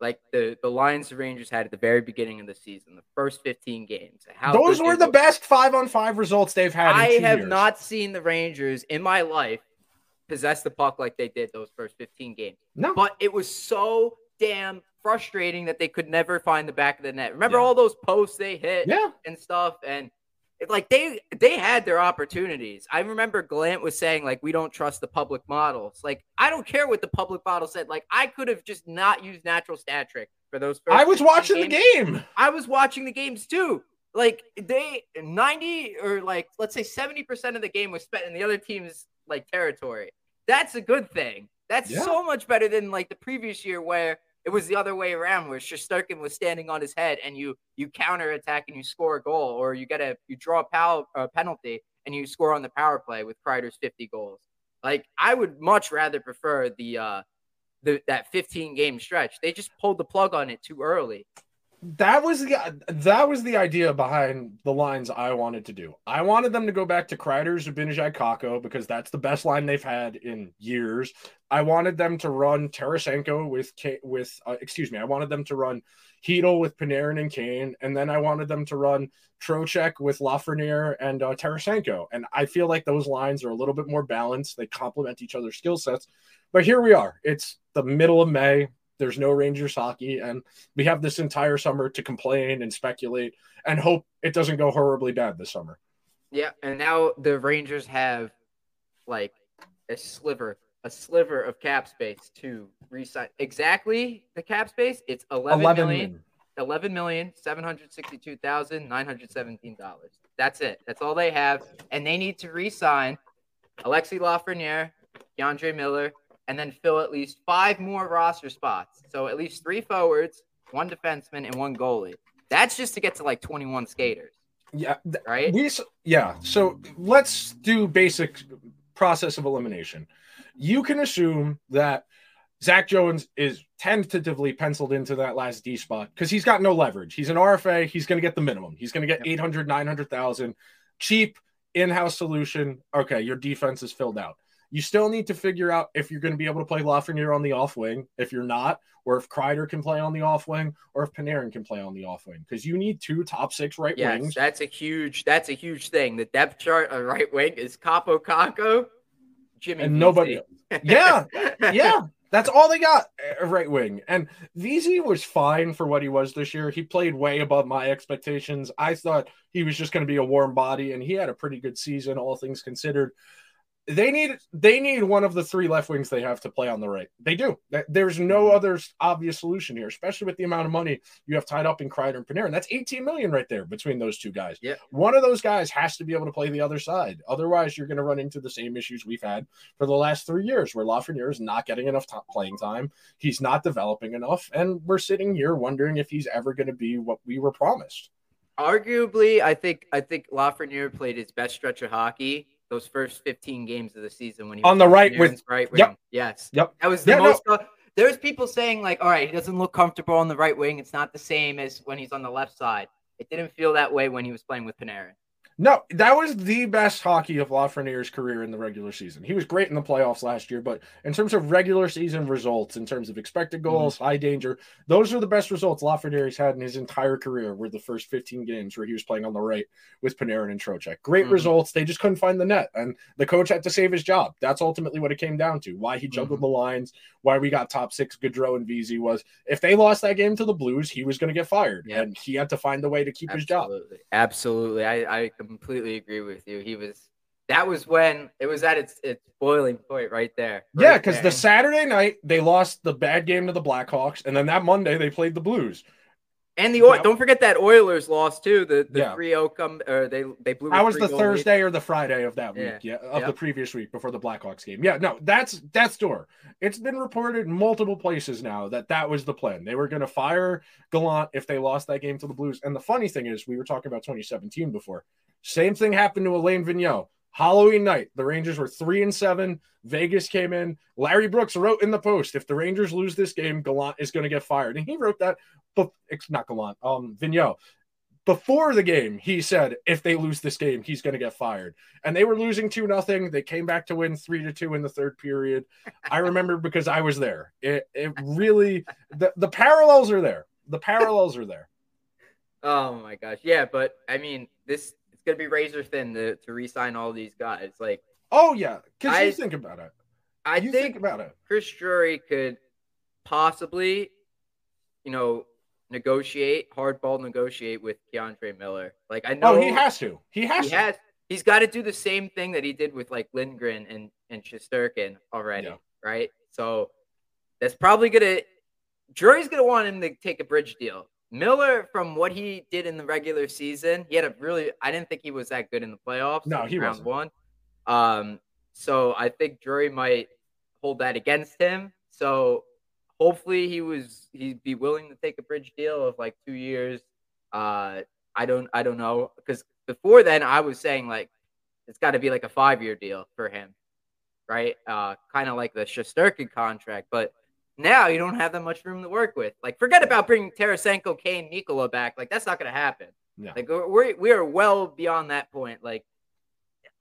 Speaker 1: like the the Lions the Rangers had at the very beginning of the season, the first 15 games.
Speaker 3: Those were the best five on five results they've had. I
Speaker 1: have
Speaker 3: years.
Speaker 1: not seen the Rangers in my life possess the puck like they did those first 15 games.
Speaker 3: No,
Speaker 1: but it was so damn frustrating that they could never find the back of the net. Remember yeah. all those posts they hit,
Speaker 3: yeah.
Speaker 1: and stuff, and like they they had their opportunities. I remember Gallant was saying like we don't trust the public models. Like I don't care what the public model said. Like I could have just not used natural stat trick for those.
Speaker 3: I was watching games. the game.
Speaker 1: I was watching the games too. Like they 90 or like let's say 70% of the game was spent in the other team's like territory. That's a good thing. That's yeah. so much better than like the previous year where it was the other way around, where Shesterkin was standing on his head, and you you counter attack and you score a goal, or you get a you draw a, pal, penalty and you score on the power play with Kreider's 50 goals. Like I would much rather prefer the uh the that 15 game stretch. They just pulled the plug on it too early
Speaker 3: that was the that was the idea behind the lines I wanted to do. I wanted them to go back to Kreider, Zibanejad, Kakko because that's the best line they've had in years. I wanted them to run Tarasenko with with uh, excuse me. I wanted them to run Chytil with Panarin and Kane, and then I wanted them to run Trocheck with Lafreniere and uh, Tarasenko. And I feel like those lines are a little bit more balanced. They complement each other's skill sets. But here we are. It's the middle of May. There's no Rangers hockey, and we have this entire summer to complain and speculate and hope it doesn't go horribly bad this summer.
Speaker 1: Yeah, and now the Rangers have like a sliver, a sliver of cap space to resign. Exactly the cap space. It's 11, 11 million. 11 million seven hundred sixty-two thousand nine hundred seventeen dollars. That's it. That's all they have, and they need to re-sign Alexi Lafreniere, K'Andre Miller, and then fill at least five more roster spots. So at least three forwards, one defenseman, and one goalie. That's just to get to like 21 skaters.
Speaker 3: Yeah.
Speaker 1: Right.
Speaker 3: We, yeah. So let's do basic process of elimination. You can assume that Zach Jones is tentatively penciled into that last D spot because he's got no leverage. He's an RFA. He's going to get the minimum. He's going to get 800, 900,000. Cheap in house solution. Okay. Your defense is filled out. You still need to figure out if you're going to be able to play Lafreniere on the off wing, if you're not, or if Kreider can play on the off wing, or if Panarin can play on the off wing, because you need two top six right yes, wings.
Speaker 1: That's a huge. That's a huge thing. The depth chart on right wing is Kaapo Kakko, Jimmy,
Speaker 3: and nobody. yeah, yeah. That's all they got, uh, right wing. And Vesey was fine for what he was this year. He played way above my expectations. I thought he was just going to be a warm body, and he had a pretty good season, all things considered. They need they need one of the three left wings they have to play on the right. They do. There's no
Speaker 1: Mhm.
Speaker 3: other obvious solution here, especially with the amount of money you have tied up in Kreider and Panarin. That's 18 million right there between those two guys.
Speaker 1: Yeah.
Speaker 3: One of those guys has to be able to play the other side. Otherwise, you're going to run into the same issues we've had for the last three years, where Lafreniere is not getting enough top playing time. He's not developing enough, and we're sitting here wondering if he's ever going to be what we were promised.
Speaker 1: Arguably, I think I think Lafreniere played his best stretch of hockey those first 15 games of the season when he
Speaker 3: On the right with-
Speaker 1: right wing.
Speaker 3: yep.
Speaker 1: Yes.
Speaker 3: Yep.
Speaker 1: That was the
Speaker 3: Yeah, no.
Speaker 1: most. uh, there's people saying like, all right, he doesn't look comfortable on the right wing. It's not the same as when he's on the left side. It didn't feel that way when he was playing with Panarin.
Speaker 3: No, that was the best hockey of Lafreniere's career in the regular season. He was great in the playoffs last year, but in terms of regular season results, in terms of expected goals, high danger, those are the best results Lafreniere's had in his entire career. Were the first 15 games where he was playing on the right with Panarin and Trocheck. Great
Speaker 1: Mhm.
Speaker 3: results. They just couldn't find the net, and the coach had to save his job. That's ultimately what it came down to. Why he juggled the lines, why we got top six Goodrow and Vesey was if they lost that game to the Blues, he was going to get fired,
Speaker 1: Yeah.
Speaker 3: and he had to find a way to keep his job.
Speaker 1: Absolutely. Absolutely. I, I completely agree with you. He was that was when it was at its its boiling point right there.
Speaker 3: Yeah, because the Saturday night they lost the bad game to the Blackhawks, and then that Monday they played the Blues.
Speaker 1: And the Oil-
Speaker 3: Yeah.
Speaker 1: don't forget that Oilers lost too. The the
Speaker 3: Yeah.
Speaker 1: 3-0 come or they they blew.
Speaker 3: That was the
Speaker 1: 3-goal lead.
Speaker 3: Thursday or the Friday of that week, yeah, of
Speaker 1: Yep.
Speaker 3: the previous week before the Blackhawks game. Yeah, no, that's that's door. It's been reported in multiple places now that that was the plan. They were going to fire Gallant if they lost that game to the Blues. And the funny thing is, we were talking about 2017 before. Same thing happened to Alain Vigneault. Halloween night, the Rangers were three and seven. Vegas came in. Larry Brooks wrote in the post, if the Rangers lose this game, Gallant is going to get fired. And he wrote that, but it's not Gallant, um, Vigneault. Before the game, he said, if they lose this game, he's going to get fired. And they were losing two nothing. They came back to win three to two in the third period. I remember because I was there. It, it really, the, the parallels are there. The parallels are there.
Speaker 1: Oh my gosh. Yeah, but I mean, this gonna be razor thin to, to re-sign all these guys. Like
Speaker 3: Oh, yeah. Because you think about it.
Speaker 1: I think,
Speaker 3: think about it.
Speaker 1: Chris Drury could possibly, you know, negotiate, hardball negotiate with K'Andre Miller. Like I know
Speaker 3: Oh, he has to. He has
Speaker 1: he
Speaker 3: to.
Speaker 1: has he's got to do the same thing that he did with like Lindgren and and Shesterkin already,
Speaker 3: Yeah.
Speaker 1: right? So that's probably gonna Drury's gonna want him to take a bridge deal. Miller, from what he did in the regular season, he had a really I didn't think he was that good in the playoffs.
Speaker 3: No, he
Speaker 1: round
Speaker 3: wasn't.
Speaker 1: one. Um, so I think Drury might hold that against him. So hopefully he was he'd be willing to take a bridge deal of like two years. Uh, I don't I don't know because before then I was saying like it's got to be like a five year deal for him, right? Uh, kind of like the Shesterkin contract, but now you don't have that much room to work with. Like forget about bringing Tarasenko, Kane, Mikkola back. Like that's not going to happen.
Speaker 3: Yeah.
Speaker 1: Like we're we're- well beyond that point. Like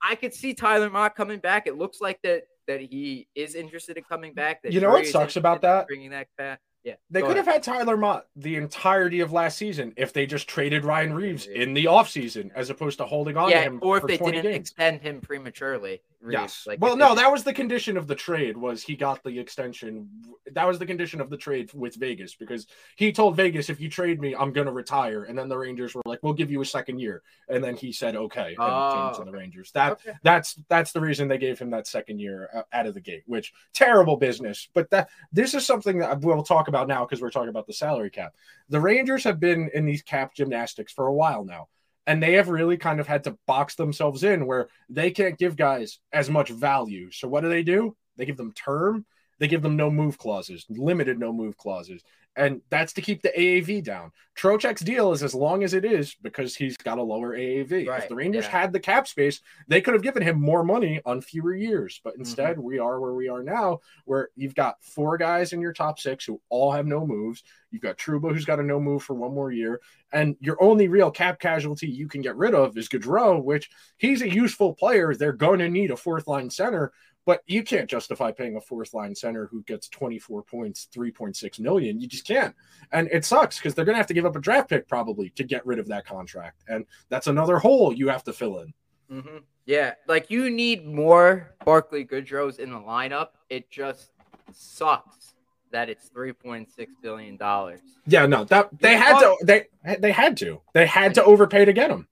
Speaker 1: I could see Tyler Motte coming back. It looks like that that he is interested in coming back. That
Speaker 3: You know what sucks about that?
Speaker 1: Bringing that back. Yeah,
Speaker 3: They could
Speaker 1: ahead.
Speaker 3: have had Tyler Motte the entirety of last season if they just traded Ryan
Speaker 1: Reaves
Speaker 3: in the offseason as opposed to holding on to him
Speaker 1: or if
Speaker 3: for
Speaker 1: they
Speaker 3: 20
Speaker 1: didn't
Speaker 3: games.
Speaker 1: extend him prematurely. Reaves.
Speaker 3: Yes.
Speaker 1: Like,
Speaker 3: well, no, that was the condition of the trade was he got the extension. That was the condition of the trade with Vegas because he told Vegas, if you trade me, I'm going to retire. And then the Rangers were like, we'll give you a second year. And then he said, okay, and
Speaker 1: Oh,
Speaker 3: came to the Rangers. That
Speaker 1: Okay.
Speaker 3: that's that's the reason they gave him that second year uh, out of the gate, which terrible business. But that this is something that we'll talk about now because we're talking about the salary cap. The Rangers have been in these cap gymnastics for a while now, and they have really kind of had to box themselves in where they can't give guys as much value. So what do they do? They give them term. They give them no move clauses, limited no move clauses. And that's to keep the AAV down. Trocheck's deal is as long as it is because he's got a lower AAV.
Speaker 1: Right,
Speaker 3: If the Rangers
Speaker 1: yeah.
Speaker 3: had the cap space, they could have given him more money on fewer years.
Speaker 1: Mm-hmm.
Speaker 3: But instead, we are where we are now, where you've got four guys in your top six who all have no moves. You've got Trouba, who's got a no move for one more year. And your only real cap casualty you can get rid of is Goodrow, which he's a useful player. They're going to need a fourth line center. But you can't justify paying a fourth line center who gets 24 points, 3.6 million. You just can't. And it sucks because they're going to have to give up a draft pick probably to get rid of that contract. And that's another hole you have to fill in.
Speaker 1: hmm Yeah, like you need more Barclay Goodrows in the lineup. It just sucks that it's three point six billion dollars.
Speaker 3: Yeah, no, that they
Speaker 1: You
Speaker 3: had to they they had to. They had to overpay to get him.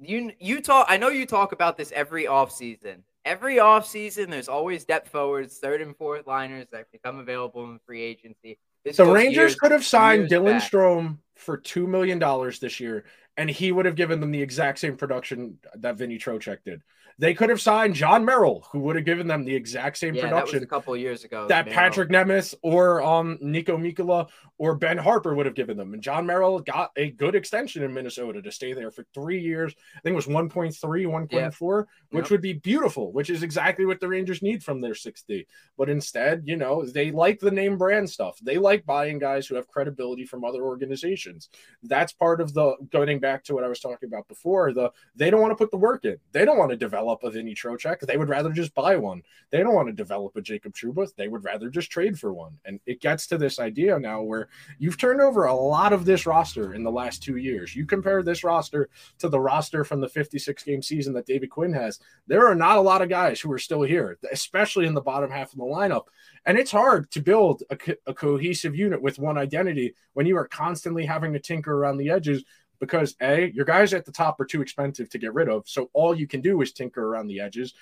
Speaker 1: You you talk. I know you talk about this every offseason. Every offseason, there's always depth forwards, third and fourth liners that become available in free agency. This
Speaker 3: The Rangers
Speaker 1: years-
Speaker 3: could have signed Dylan
Speaker 1: back.
Speaker 3: Strome for two million dollars this year, and he would have given them the exact same production that Vinny Trocheck did. They could have signed Jon Merrill, who would have given them the exact same
Speaker 1: Yeah,
Speaker 3: production
Speaker 1: a couple years ago.
Speaker 3: that
Speaker 1: Merrill.
Speaker 3: Patrik Nemeth or um Niko Mikkola or Ben Harpur would have given them. And Jon Merrill got a good extension in Minnesota to stay there for three years. I think it was 1.3, 1.4, which
Speaker 1: Yep.
Speaker 3: would be beautiful, which is exactly what the Rangers need from their 6D. But instead, you know, they like the name brand stuff. They like buying guys who have credibility from other organizations. That's part of the going back to what I was talking about before. The they don't want to put the work in. They don't want to develop a Vinny Trocheck. They would rather just buy one. They don't want to develop a Jacob Trouba. They would rather just trade for one. And it gets to this idea now where you've turned over a lot of this roster in the last two years. You compare this roster to the roster from the 56 game season that David Quinn has. There are not a lot of guys who are still here, especially in the bottom half of the lineup. And it's hard to build a, co- a cohesive unit with one identity when you are constantly having to tinker around the edges because A, your guys at the top are too expensive to get rid of. So all you can do is tinker around the edges.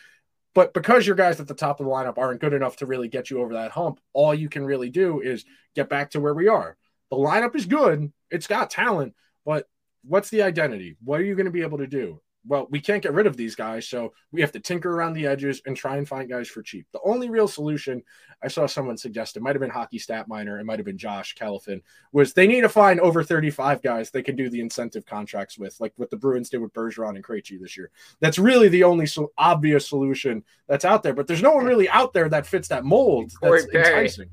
Speaker 3: But because your guys at the top of the lineup aren't good enough to really get you over that hump, all you can really do is get back to where we are. The lineup is good, it's got talent, but what's the identity? What are you going to be able to do? Well, we can't get rid of these guys, so we have to tinker around the edges and try and find guys for cheap. The only real solution I saw someone suggest, it might have been Hockey Stat Miner, it might have been Josh Califin, was they need to find over 35 guys they can do the incentive contracts with, like what the Bruins did with Bergeron and Krejci this year. That's really the only so obvious solution that's out there. But there's no one really out there that fits that mold.
Speaker 1: Corey
Speaker 3: That's
Speaker 1: Perry.
Speaker 3: enticing.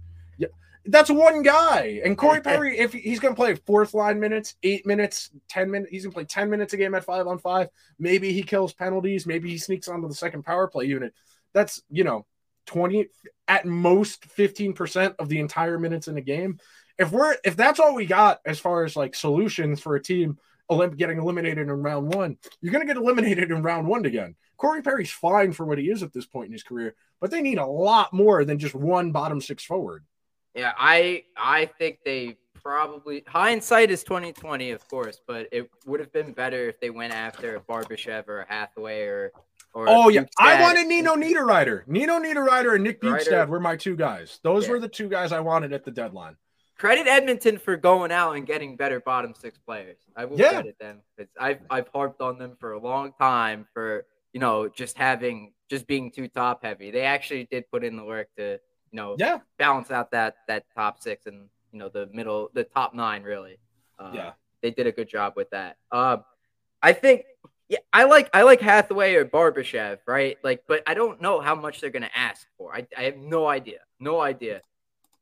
Speaker 3: That's one guy. And Corey Perry, if he's going to play fourth line minutes, eight minutes, ten minutes, he's going to play ten minutes a game at five on five. Maybe he kills penalties. Maybe he sneaks onto the second power play unit. That's you know. 20 at most 15% of the entire minutes in a game if we're if that's all we got as far as like solutions for a team getting eliminated in round one, you're going to get eliminated in round one again. Corey Perry's fine for what he is at this point in his career, but they need a lot more than just one bottom six forward.
Speaker 1: Yeah, I I think they probably hindsight is twenty twenty, of course, but it would have been better if they went after a Barbashev or a Hathaway or or.
Speaker 3: Oh yeah, I
Speaker 1: Bjugstad.
Speaker 3: wanted Nino Niederreiter. Nino Niederreiter and Nick. Bjugstad were my two guys. Those
Speaker 1: Yeah.
Speaker 3: were the two guys I wanted at the deadline.
Speaker 1: Credit Edmonton for going out and getting better bottom six players. I will
Speaker 3: Yeah.
Speaker 1: credit them I've I've harped on them for a long time for you know just having just being too top heavy. They actually did put in the work to you know
Speaker 3: Yeah,
Speaker 1: balance out that that top six and you know the middle the top nine really. Uh,
Speaker 3: Yeah.
Speaker 1: they did a good job with that. Um, I think yeah, I like I like Hathaway or Barbashev, right? Like, but I don't know how much they're gonna ask for. I, I have no idea, no idea.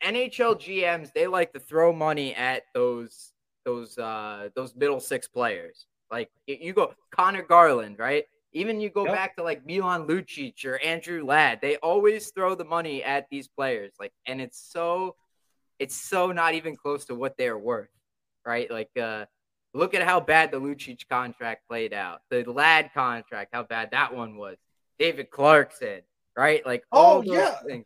Speaker 1: NHL GMs they like to throw money at those those uh those middle six players. Like you go Conor Garland, right? Even you go
Speaker 3: Yep.
Speaker 1: back to like Milan Lucic or Andrew Ladd, they always throw the money at these players. Like, and it's so it's so not even close to what they're worth, right? Like, uh, look at how bad the Lucic contract played out. The Ladd contract, how bad that one was. David Clarkson, right? Like, all
Speaker 3: Oh,
Speaker 1: those
Speaker 3: yeah.
Speaker 1: things.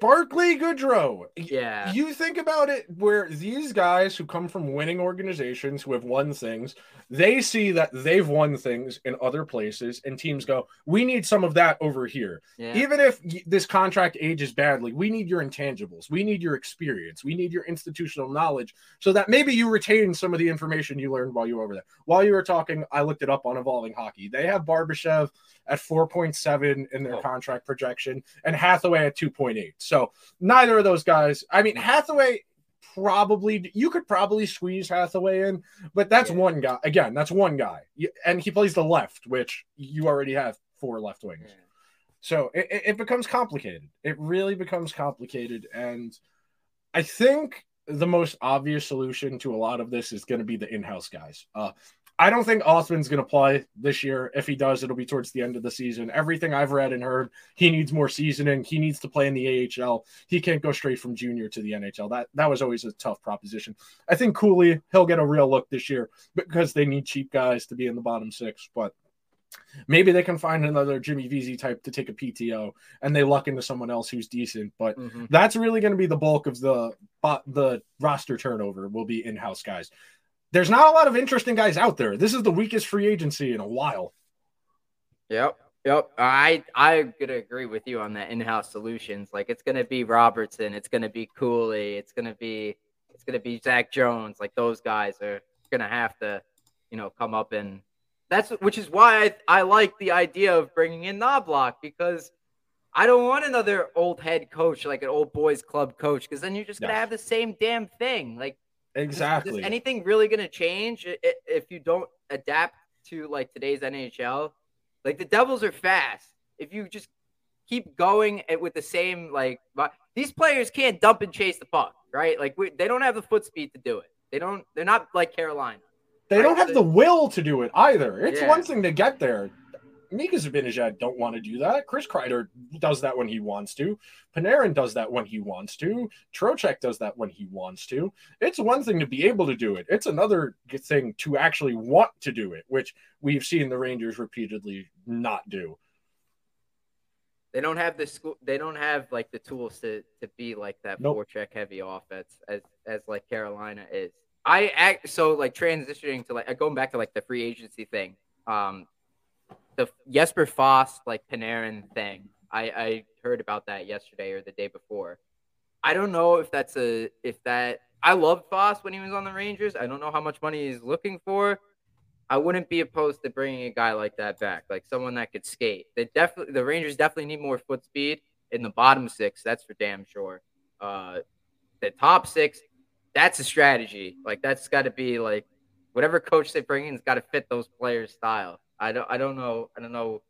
Speaker 3: Barclay Goodrow.
Speaker 1: Yeah.
Speaker 3: You think about it where these guys who come from winning organizations who have won things, they see that they've won things in other places, and teams go, We need some of that over here.
Speaker 1: Yeah.
Speaker 3: Even if this contract ages badly, we need your intangibles. We need your experience. We need your institutional knowledge so that maybe you retain some of the information you learned while you were over there. While you were talking, I looked it up on Evolving Hockey. They have Barbashev at 4.7 in their
Speaker 1: Oh.
Speaker 3: contract projection and Hathaway at 2.8. So neither of those guys, I mean, Hathaway probably, you could probably squeeze Hathaway in, but that's
Speaker 1: Yeah.
Speaker 3: one guy. Again, that's one guy. And he plays the left, which you already have four left wings.
Speaker 1: Yeah.
Speaker 3: So it, it- becomes complicated. It really becomes complicated. And I think the most obvious solution to a lot of this is going to be the in house guys. Uh, I don't think Othmann's going to play this year. If he does, it'll be towards the end of the season. Everything I've read and heard, he needs more seasoning. He needs to play in the AHL. He can't go straight from junior to the NHL. That that was always a tough proposition. I think Cuylle, he'll get a real look this year because they need cheap guys to be in the bottom six. But maybe they can find another Jimmy Vesey type to take a PTO and they luck into someone else who's decent. But
Speaker 1: Mhm.
Speaker 3: that's really going to be the bulk of the the roster turnover will be in-house guys. There's not a lot of interesting guys out there. This is the weakest free agency in a while.
Speaker 1: Yep. Yep, I I'm gonna agree with you on that in-house solutions. Like it's gonna be Robertson, it's gonna be Cuylle, it's gonna be it's gonna be Zach Jones. Like those guys are gonna have to, you know, come up and that's which is why I, I like the idea of bringing in Knoblauch because I don't want another old head coach like an old boys club coach because then you're just gonna have the same damn thing. Like
Speaker 3: Exactly.
Speaker 1: Is, anything really going to change i- i- if you don't adapt to like today's NHL? Like the Devils are fast. If you just keep going at- with the same like these players can't dump and chase the puck, right? Like we, they don't have the foot speed to do it. They don't. They're not like Carolina.
Speaker 3: They don't have the will to do it either. It's
Speaker 1: Yeah.
Speaker 3: one thing to get there. Mika Zibanejad don't want to do that. Chris Kreider does that when he wants to. Panarin does that when he wants to. Trocheck does that when he wants to. It's one thing to be able to do it. It's another thing to actually want to do it, which we've seen the Rangers repeatedly not do.
Speaker 1: They don't have the school. They don't have like the tools to to be like that
Speaker 3: Nope.
Speaker 1: forecheck heavy offense as as like Carolina is. I act so like transitioning to like going back to like the free agency thing. Um, the Jesper Foss like Panarin thing. I I heard about that yesterday or the day before. I don't know if that's a if that I loved Foss when he was on the Rangers. I don't know how much money he's looking for. I wouldn't be opposed to bringing a guy like that back, like someone that could skate. They definitely the Rangers definitely need more foot speed in the bottom six. That's for damn sure. Uh, the top six, that's a strategy. Like that's got to be like whatever coach they bring in's got to fit those players' style. I don't I don't know I don't know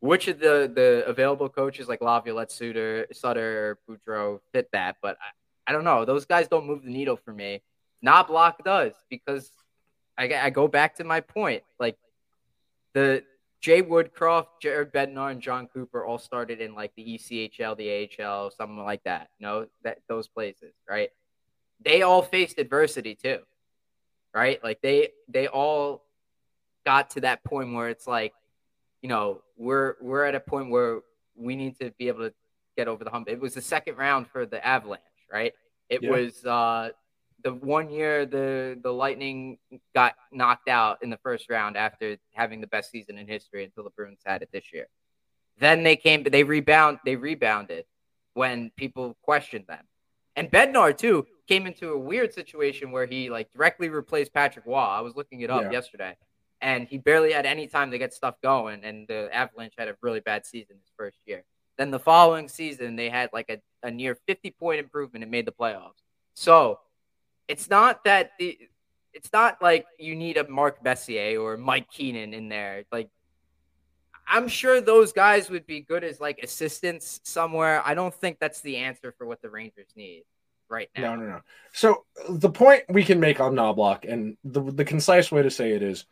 Speaker 1: which of the the available coaches like Laviolette, Suter, Sutter, Boudreau fit that, but I, I don't know. Those guys don't move the needle for me. Knoblauch does because I, I go back to my point. Like the Jay Woodcroft, Jared Bednar, and John Cooper all started in like the ECHL, the AHL, something like that. You know, that those places, right? They all faced adversity too, right? Like they they all got to that point where it's like, you know, we're we're at a point where we need to be able to get over the hump. It was the second round for the Avalanche, right? It
Speaker 3: Yeah.
Speaker 1: was uh the one year the the Lightning got knocked out in the first round after having the best season in history until the Bruins had it this year. Then they came, they rebound, they rebounded when people questioned them. And Bednar too came into a weird situation where he like directly replaced Patrick Roy. I was looking it up
Speaker 3: Yeah.
Speaker 1: yesterday, and he barely had any time to get stuff going. And the Avalanche had a really bad season his first year. Then the following season, they had like a, a near 50 point improvement and made the playoffs. So it's not that the it's not like you need a Mark Messier or Mike Keenan in there. Like I'm sure those guys would be good as like assistants somewhere. I don't think that's the answer for what the Rangers need right now.
Speaker 3: No, no, no. So the point we can make on Knoblauch, and the the concise way to say it is,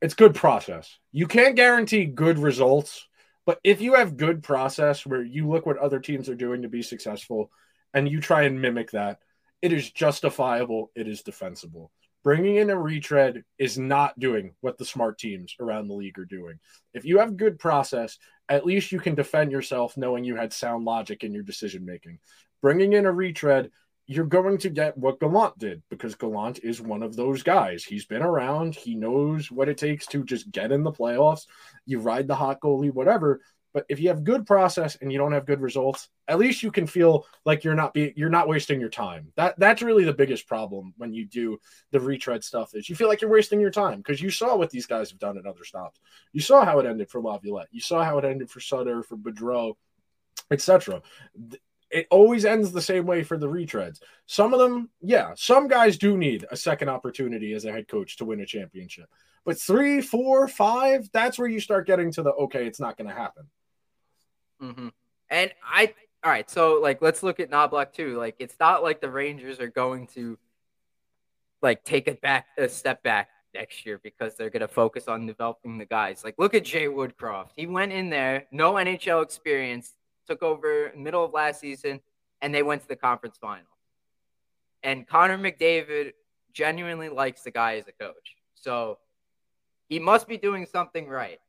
Speaker 3: it's good process. You can't guarantee good results, but if you have good process where you look what other teams are doing to be successful, and you try and mimic that, it is justifiable. It is defensible. Bringing in a retread is not doing what the smart teams around the league are doing. If you have good process, at least you can defend yourself knowing you had sound logic in your decision making. Bringing in a retread you're going to get what Gallant did because Gallant is one of those guys. He's been around, he knows what it takes to just get in the playoffs. You ride the hot goalie, whatever. But if you have good process and you don't have good results, at least you can feel like you're not being you're not wasting your time. That that's really the biggest problem when you do the retread stuff is you feel like you're wasting your time because you saw what these guys have done at other stops. You saw how it ended for Laviolette. You saw how it ended for Sutter, for Boudreau, etc it always ends the same way for the retreads. Some of them, yeah, some guys do need a second opportunity as a head coach to win a championship. But three, four, five, that's where you start getting to the okay, it's not going to happen.
Speaker 1: hmm And I, all right, so like let's look at Knoblauch too. Like it's not like the Rangers are going to like take it back a step back next year because they're going to focus on developing the guys. Like look at Jay Woodcroft. He went in there, no NHL experience, took over middle of last season, and they went to the conference final. And Connor McDavid genuinely likes the guy as a coach. So he must be doing something right.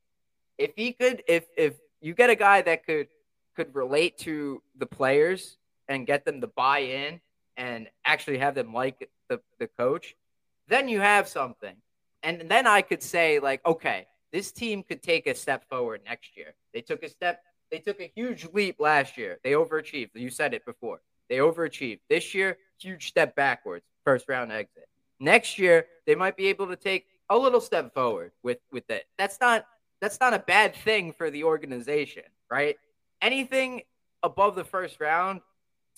Speaker 1: If he could, if if you get a guy that could could relate to the players and get them to buy in and actually have them like the, the coach, then you have something. And then I could say, like, okay, this team could take a step forward next year. They took a step, they took a huge leap last year. They overachieved. You said it before. They overachieved. This year, huge step backwards, first round exit. Next year, they might be able to take a little step forward with with it. That's not that's not a bad thing for the organization, right? Anything above the first round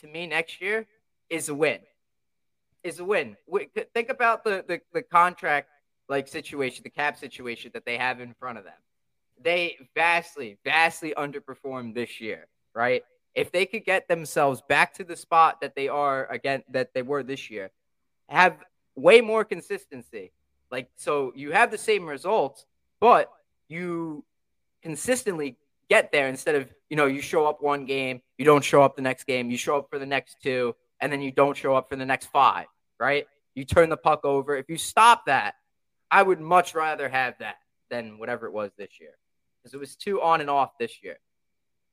Speaker 1: to me next year is a win. Is a win. Think about the the, the contract like situation, the cap situation that they have in front of them. They vastly, vastly underperformed this year, right? If they could get themselves back to the spot that they are again that they were this year, have way more consistency. Like so you have the same results, but you consistently get there instead of, you know, you show up one game, you don't show up the next game, you show up for the next two, and then you don't show up for the next five, right? You turn the puck over. If you stop that, I would much rather have that than whatever it was this year because it was too on and off this year.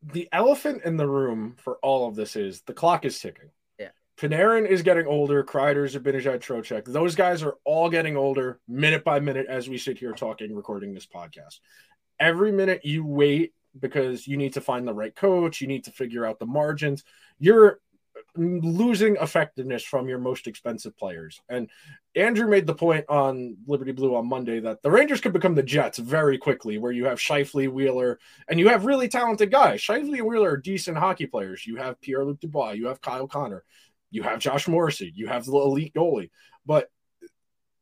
Speaker 3: The elephant in the room for all of this is the clock is ticking.
Speaker 1: Yeah.
Speaker 3: Panarin is getting older. Kreider, Zibanejad, Trocheck. Those guys are all getting older minute by minute as we sit here talking, recording this podcast. Every minute you wait because you need to find the right coach, you need to figure out the margins. You're losing effectiveness from your most expensive players. And Andrew made the point on Liberty Blue on Monday that the Rangers could become the Jets very quickly, where you have Scheifele, Wheeler, and you have really talented guys. Scheifele and Wheeler are decent hockey players. You have Pierre Luc Dubois, you have Kyle Connor, you have Josh Morrissey, you have the elite goalie. But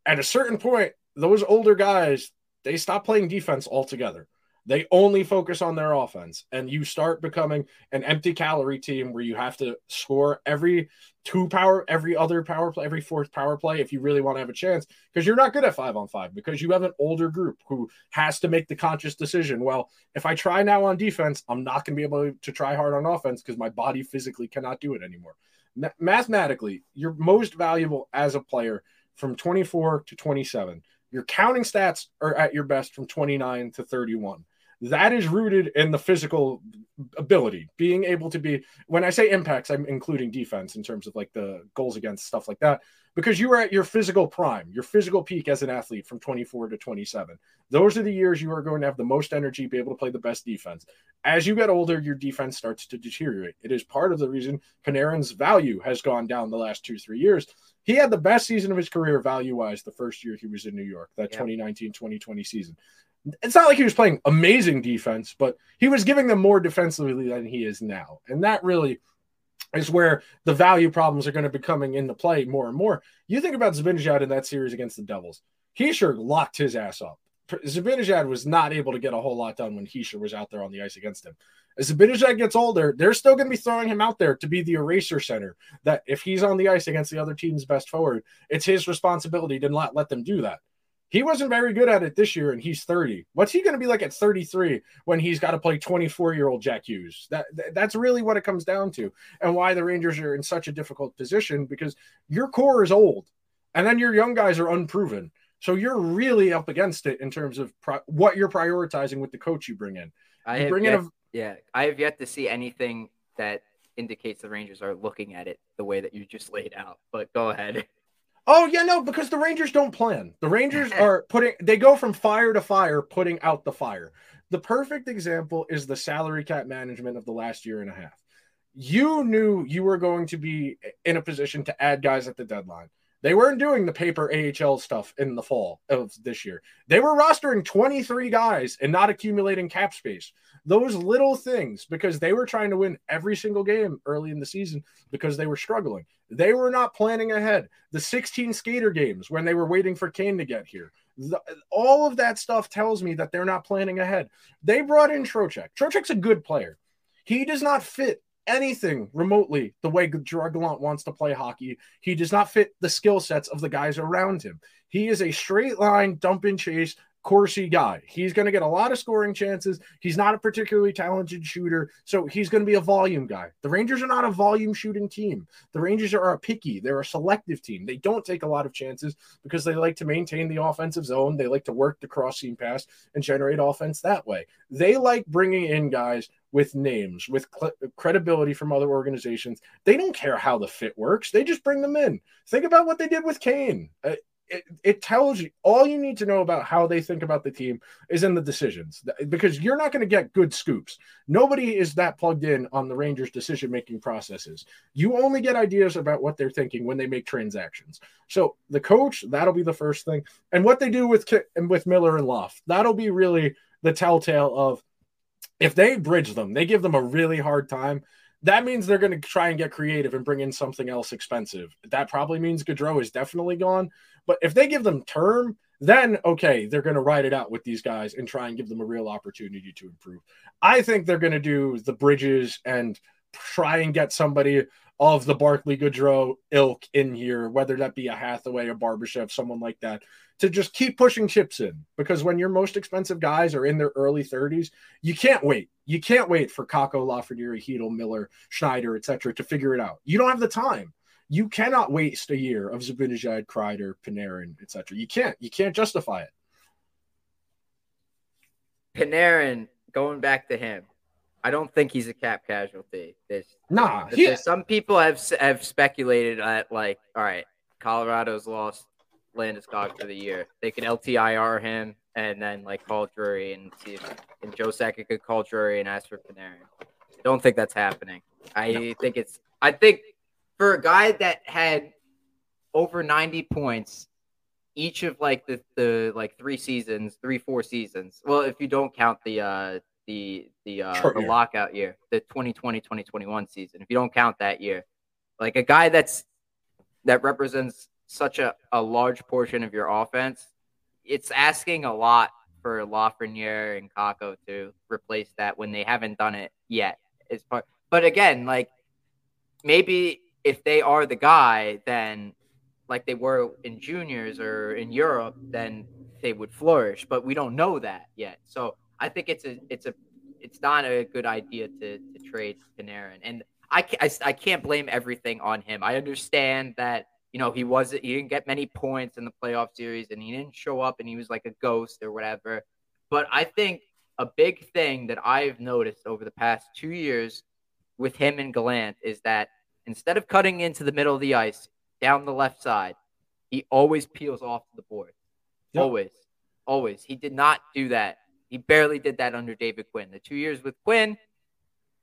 Speaker 3: at a certain point, those older guys, they stop playing defense altogether. They only focus on their offense, and you start becoming an empty calorie team where you have to score every two power, every other power play, every fourth power play if you really want to have a chance, because you're not good at five on five, because you have an older group who has to make the conscious decision. Well, if I try now on defense, I'm not going to be able to try hard on offense because my body physically cannot do it anymore. Mathematically, you're most valuable as a player from 24 to 27. Your counting stats are at your best from 29 to 31 that is rooted in the physical ability, being able to be. When I say impacts, I'm including defense in terms of like the goals against stuff like that, because you are at your physical prime, your physical peak as an athlete from 24 to 27. Those are the years you are going to have the most energy, be able to play the best defense. As you get older, your defense starts to deteriorate. It is part of the reason Panarin's value has gone down the last two, three years. He had the best season of his career value wise the first year he was in New York, that yeah. 2019 2020 season it's not like he was playing amazing defense, but he was giving them more defensively than he is now. And that really is where the value problems are going to be coming into play more and more. You think about Zibanejad in that series against the Devils. Hischier locked his ass up. Zibanejad was not able to get a whole lot done when Hischier was out there on the ice against him. As Zibanejad gets older, they're still going to be throwing him out there to be the eraser center. That if he's on the ice against the other team's best forward, it's his responsibility to not let them do that. He wasn't very good at it this year, and he's 30. What's he going to be like at 33 when he's got to play 24 year old Jack Hughes? That that's really what it comes down to, and why the Rangers are in such a difficult position because your core is old, and then your young guys are unproven. So you're really up against it in terms of pro- what you're prioritizing with the coach you bring in.
Speaker 1: I
Speaker 3: you
Speaker 1: bring yet, in a, yeah, I have yet to see anything that indicates the Rangers are looking at it the way that you just laid out. But go ahead.
Speaker 3: Oh yeah, no, because the Rangers don't plan. The Rangers are putting they go from fire to fire, putting out the fire. The perfect example is the salary cap management of the last year and a half. You knew you were going to be in a position to add guys at the deadline. They weren't doing the paper AHL stuff in the fall of this year. They were rostering 23 guys and not accumulating cap space. Those little things, because they were trying to win every single game early in the season because they were struggling. They were not planning ahead. The 16 skater games when they were waiting for Kane to get here. The, all of that stuff tells me that they're not planning ahead. They brought in Trocheck. Trocheck's a good player. He does not fit anything remotely the way Gerard Gallant wants to play hockey. He does not fit the skill sets of the guys around him. He is a straight line dump and chase Corsi guy. He's going to get a lot of scoring chances. He's not a particularly talented shooter, so he's going to be a volume guy. The Rangers are not a volume shooting team. The Rangers are a picky, they're a selective team. They don't take a lot of chances because they like to maintain the offensive zone. They like to work the cross seam pass and generate offense that way. They like bringing in guys with names, with cl- credibility from other organizations. They don't care how the fit works. They just bring them in. Think about what they did with Kane. Uh, it, it tells you all you need to know about how they think about the team is in the decisions because you're not going to get good scoops. Nobody is that plugged in on the Rangers' decision making processes. You only get ideas about what they're thinking when they make transactions. So the coach, that'll be the first thing, and what they do with and with Miller and Loft, that'll be really the telltale of if they bridge them, they give them a really hard time that means they're going to try and get creative and bring in something else expensive. That probably means Goodrow is definitely gone. But if they give them term, then okay, they're going to ride it out with these guys and try and give them a real opportunity to improve. I think they're going to do the bridges and try and get somebody of the Barclay Goodrow ilk in here, whether that be a Hathaway, a Barbashev, someone like that, to just keep pushing chips in. Because when your most expensive guys are in their early 30s, you can't wait. You can't wait for Kakko, Lafreniere, Chytil, Miller, Schneider, etc., to figure it out. You don't have the time. You cannot waste a year of Zibanejad, Kreider, Panarin, etc. You can't. You can't justify it.
Speaker 1: Panarin, going back to him, I don't think he's a cap casualty. There's,
Speaker 3: nah,
Speaker 1: there's, some people have have speculated at like, all right, Colorado's lost Landeskog for the year. They could LTIR him and then like call Drury and see if and Joe Sakic could call Drury and ask for Panarin. Don't think that's happening. I no. think it's. I think for a guy that had over 90 points each of like the, the like three seasons, three four seasons. Well, if you don't count the uh the the uh the lockout year, the 2020-2021 season. If you don't count that year, like a guy that's that represents such a, a large portion of your offense, it's asking a lot for Lafreniere and Kakko to replace that when they haven't done it yet. It's part, but again, like maybe if they are the guy, then like they were in juniors or in Europe, then they would flourish. But we don't know that yet. So I think it's a it's a it's not a good idea to to trade Panarin. And I I, I can't blame everything on him. I understand that you know he wasn't he didn't get many points in the playoff series and he didn't show up and he was like a ghost or whatever. But I think a big thing that I've noticed over the past two years with him and Gallant is that instead of cutting into the middle of the ice down the left side, he always peels off the board. Yep. Always. Always. He did not do that. He barely did that under David Quinn. The two years with Quinn,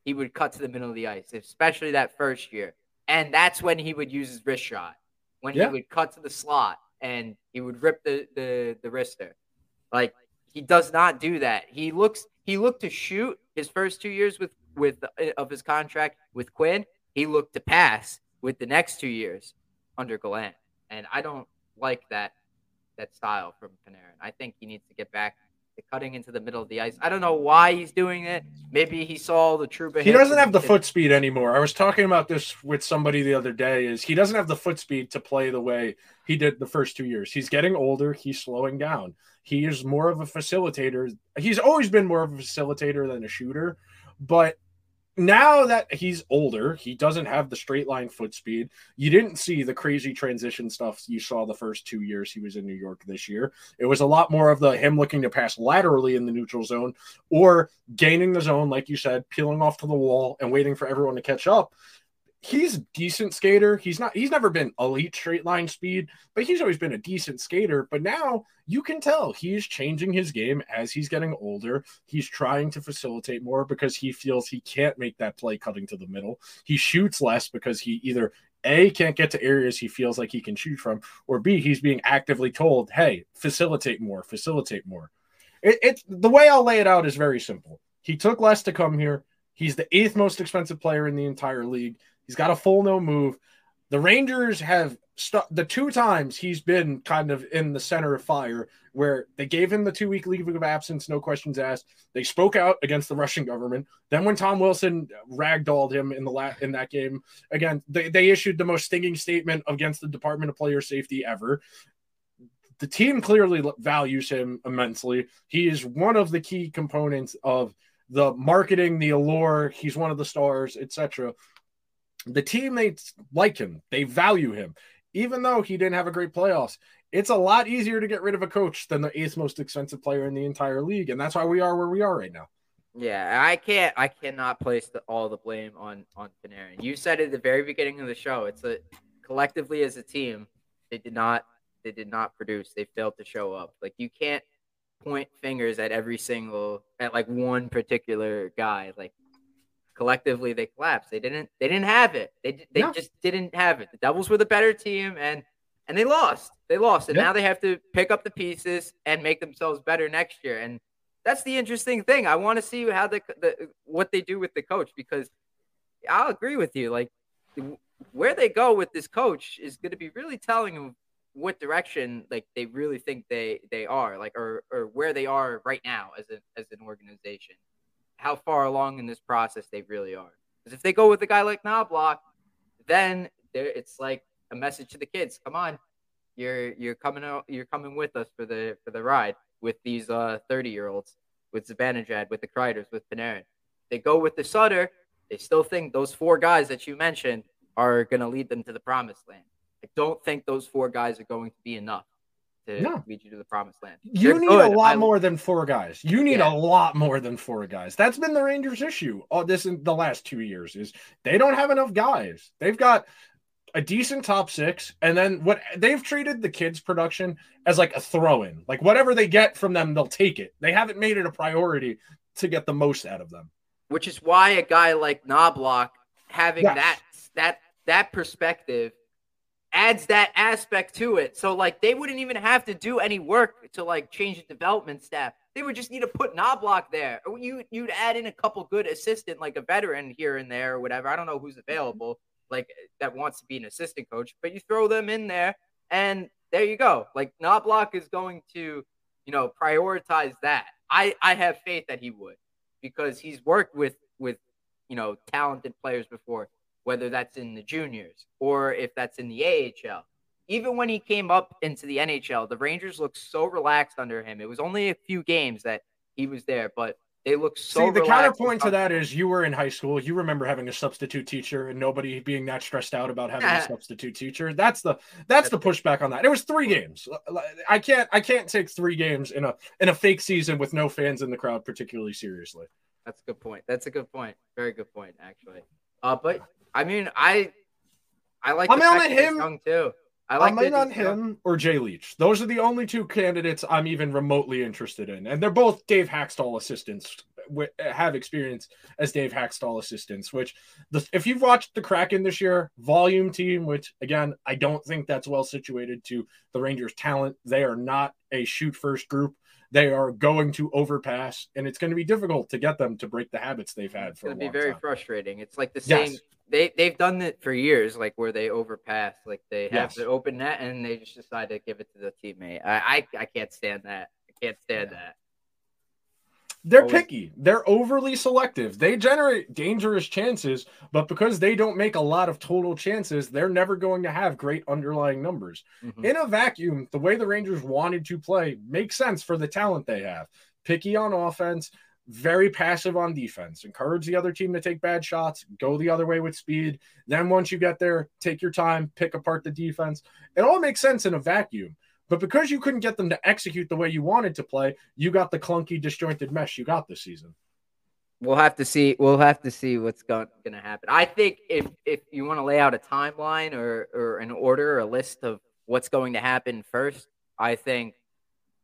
Speaker 1: he would cut to the middle of the ice, especially that first year. And that's when he would use his wrist shot, when yeah. he would cut to the slot and he would rip the, the, the wrister. Like he does not do that. He looks he looked to shoot his first two years with with uh, of his contract with Quinn he looked to pass with the next two years under Gallant. And I don't like that that style from Panarin. I think he needs to get back cutting into the middle of the ice. I don't know why he's doing it. Maybe he saw the Trouba.
Speaker 3: He doesn't have the foot speed anymore. I was talking about this with somebody the other day. Is he doesn't have the foot speed to play the way he did the first two years. He's getting older. He's slowing down. He is more of a facilitator. He's always been more of a facilitator than a shooter, but now that he's older, he doesn't have the straight line foot speed. You didn't see the crazy transition stuff you saw the first two years he was in New York this year. It was a lot more of the him looking to pass laterally in the neutral zone or gaining the zone, like you said, peeling off to the wall and waiting for everyone to catch up he's a decent skater. He's not he's never been elite straight line speed, but he's always been a decent skater. But now you can tell he's changing his game as he's getting older. He's trying to facilitate more because he feels he can't make that play cutting to the middle. He shoots less because he either a can't get to areas he feels like he can shoot from, or B he's being actively told, "Hey, facilitate more, facilitate more." It, it's the way I'll lay it out is very simple. He took less to come here. He's the eighth most expensive player in the entire league. He's got a full no move. The Rangers have the two times he's been kind of in the center of fire where they gave him the two week leave of absence, no questions asked. They spoke out against the Russian government. Then when Tom Wilson ragdolled him in the la- in that game, again, they, they issued the most stinging statement against the Department of Player Safety ever. The team clearly values him immensely. He is one of the key components of the marketing, the allure. He's one of the stars, etc the teammates like him, they value him. Even though he didn't have a great playoffs, it's a lot easier to get rid of a coach than the eighth most expensive player in the entire league. And that's why we are where we are right now.
Speaker 1: Yeah, I can't I cannot place the, all the blame on on Panarin. You said at the very beginning of the show, it's a collectively as a team, they did not they did not produce. They failed to show up. Like you can't point fingers at every single at like one particular guy. Like collectively they collapsed. They didn't they didn't have it. They they
Speaker 3: No.
Speaker 1: just didn't have it. The Devils were the better team and and they lost. They lost. And
Speaker 3: Yeah.
Speaker 1: now they have to pick up the pieces and make themselves better next year. And that's the interesting thing. I want to see how the, the what they do with the coach because I'll agree with you. Like where they go with this coach is going to be really telling of what direction like they really think they they are like or or where they are right now as a as an organization how far along in this process they really are. Because if they go with a guy like Knoblauch then it's like a message to the kids. Come on. You're you're coming out you're coming with us for the for the ride with these uh 30 year olds with Zibanejad with the Kreiders with Panarin. They go with the Sutter. They still think those four guys that you mentioned are going to lead them to the promised land. I don't think those four guys are going to be enough to
Speaker 3: No.
Speaker 1: lead you to the promised land.
Speaker 3: You
Speaker 1: They're
Speaker 3: need
Speaker 1: good.
Speaker 3: a lot
Speaker 1: I-
Speaker 3: more than four guys. You need
Speaker 1: Yeah.
Speaker 3: a lot more than four guys. That's been the Rangers' issue. All this in the last two years is they don't have enough guys. They've got a decent top six, and then what they've treated the kids' production as like a throw-in. Like whatever they get from them, they'll take it. They haven't made it a priority to get the most out of them.
Speaker 1: which is why a guy like Knoblauch having
Speaker 3: Yes.
Speaker 1: that that that perspective adds that aspect to it. So like they wouldn't even have to do any work to like change the development staff. They would just need to put Knoblauch there. Or you you'd add in a couple good assistant like a veteran here and there or whatever. I don't know who's mm-hmm. available like that wants to be an assistant coach, but you throw them in there and there you go. Like Knoblauch is going to, you know, prioritize that. I I have faith that he would because he's worked with with you know talented players before, whether that's in the juniors or if that's in the AHL. Even when he came up into the NHL, the Rangers looked so relaxed under him. It was only a few games that he was there, but they looked so.
Speaker 3: See, the counterpoint to that is you were in high school. You remember having a substitute teacher and nobody being that stressed out about having a substitute teacher. That's the that's the pushback on that. It was three games. I can't I can't take three games in a in a fake season with no fans in the crowd particularly seriously.
Speaker 1: That's a good point. That's a good point. Very good point, actually. Uh, but I mean, I I like.
Speaker 3: I'm in on him.
Speaker 1: young too. I like
Speaker 3: I'm in on
Speaker 1: young.
Speaker 3: him or Jay Leach. Those are the only two candidates I'm even remotely interested in, and they're both Dave Hakstol assistants. Have experience as Dave Hakstol assistants. Which, the, if you've watched the Kraken this year, volume team, which again I don't think that's well situated to the Rangers' talent. They are not a shoot first group. They are going to overpass, and it's going to be difficult to get them to break the habits they've had
Speaker 1: It's
Speaker 3: for a
Speaker 1: gonna be very
Speaker 3: time.
Speaker 1: frustrating. It's like the same. Yes. They they've done it for years, like where they overpass, like they have
Speaker 3: Yes.
Speaker 1: the open net and they just decide to give it to the teammate. I I, I can't stand that. I can't stand that.
Speaker 3: They're picky. They're overly selective. They generate dangerous chances, but because they don't make a lot of total chances, they're never going to have great underlying numbers.
Speaker 1: Mhm.
Speaker 3: In a vacuum, the way the Rangers wanted to play makes sense for the talent they have. Picky on offense, very passive on defense. Encourage the other team to take bad shots, go the other way with speed. Then once you get there, take your time, pick apart the defense. It all makes sense in a vacuum. But because you couldn't get them to execute the way you wanted to play, you got the clunky, disjointed mesh you got this season.
Speaker 1: We'll have to see. We'll have to see what's going to happen. I think if if you want to lay out a timeline or or an order, or a list of what's going to happen first, I think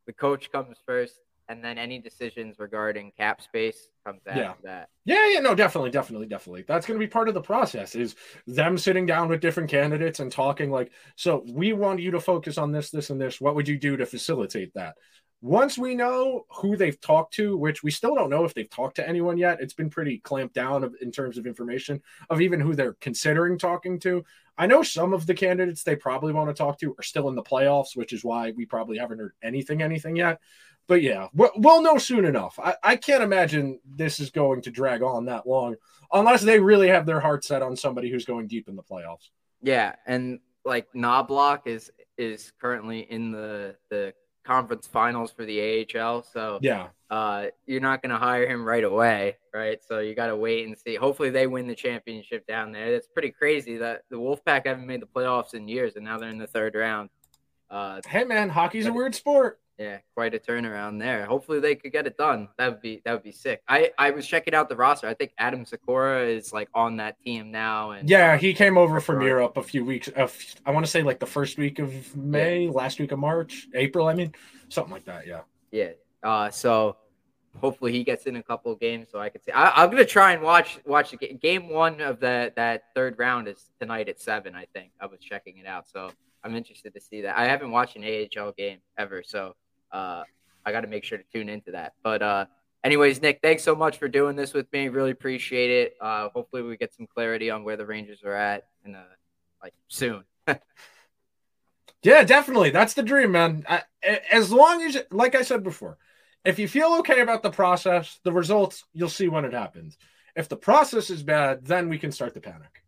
Speaker 1: the coach comes first, and then any decisions regarding cap space comes after
Speaker 3: Yeah.
Speaker 1: that.
Speaker 3: Yeah, yeah, no, definitely, definitely, definitely. That's going to be part of the process is them sitting down with different candidates and talking like, so we want you to focus on this, this, and this. What would you do to facilitate that? Once we know who they've talked to, which we still don't know if they've talked to anyone yet, it's been pretty clamped down of, in terms of information of even who they're considering talking to. I know some of the candidates they probably want to talk to are still in the playoffs, which is why we probably haven't heard anything, anything yet. But yeah, we'll, know soon enough. I, I can't imagine this is going to drag on that long unless they really have their heart set on somebody who's going deep in the playoffs.
Speaker 1: Yeah, and like Knoblauch is is currently in the the conference finals for the AHL, so
Speaker 3: Yeah.
Speaker 1: uh, you're not going to hire him right away, right? So you got to wait and see. Hopefully, they win the championship down there. That's pretty crazy that the Wolfpack haven't made the playoffs in years, and now they're in the third round. Uh,
Speaker 3: Hey, man, hockey's a weird sport.
Speaker 1: Yeah, quite a turnaround there. Hopefully they could get it done. That would be that would be sick. I I was checking out the roster. I think Adam Sykora is like on that team now. And
Speaker 3: yeah, he came over from Europe a few weeks. Uh, I want to say like the first week of May, yeah. last week of March, April. I mean, something like that. Yeah.
Speaker 1: Yeah. Uh, so hopefully he gets in a couple of games so I can see. I, am gonna try and watch watch the game. Game one of the that third round is tonight at seven. I think I was checking it out, so I'm interested to see that. I haven't watched an AHL game ever, so uh, I got to make sure to tune into that. But uh, anyways, Nick, thanks so much for doing this with me. Really appreciate it. Uh, hopefully, we get some clarity on where the Rangers are at and uh, like soon.
Speaker 3: yeah, definitely. That's the dream, man. I, as long as, like I said before, if you feel okay about the process, the results you'll see when it happens. If the process is bad, then we can start the panic.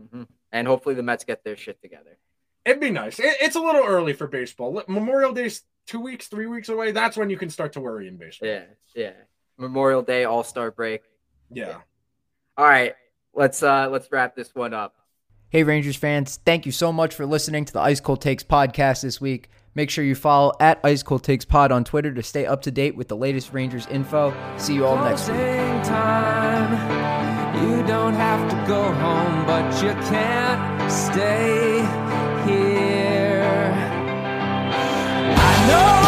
Speaker 1: Mm-hmm. And hopefully, the Mets get their shit together.
Speaker 3: It'd be nice. It, it's a little early for baseball. Memorial Day's two weeks, three weeks away, that's when you can start to worry in baseball.
Speaker 1: Yeah, yeah. Memorial Day, All Star break.
Speaker 3: Yeah. yeah.
Speaker 1: All right, let's uh let's wrap this one up.
Speaker 4: Hey Rangers fans, thank you so much for listening to the Ice Cold Takes podcast this week. Make sure you follow at Ice Cold Takes Pod on Twitter to stay up to date with the latest Rangers info. See you all next week. Time. You don't have to go home, but you can't stay here. No.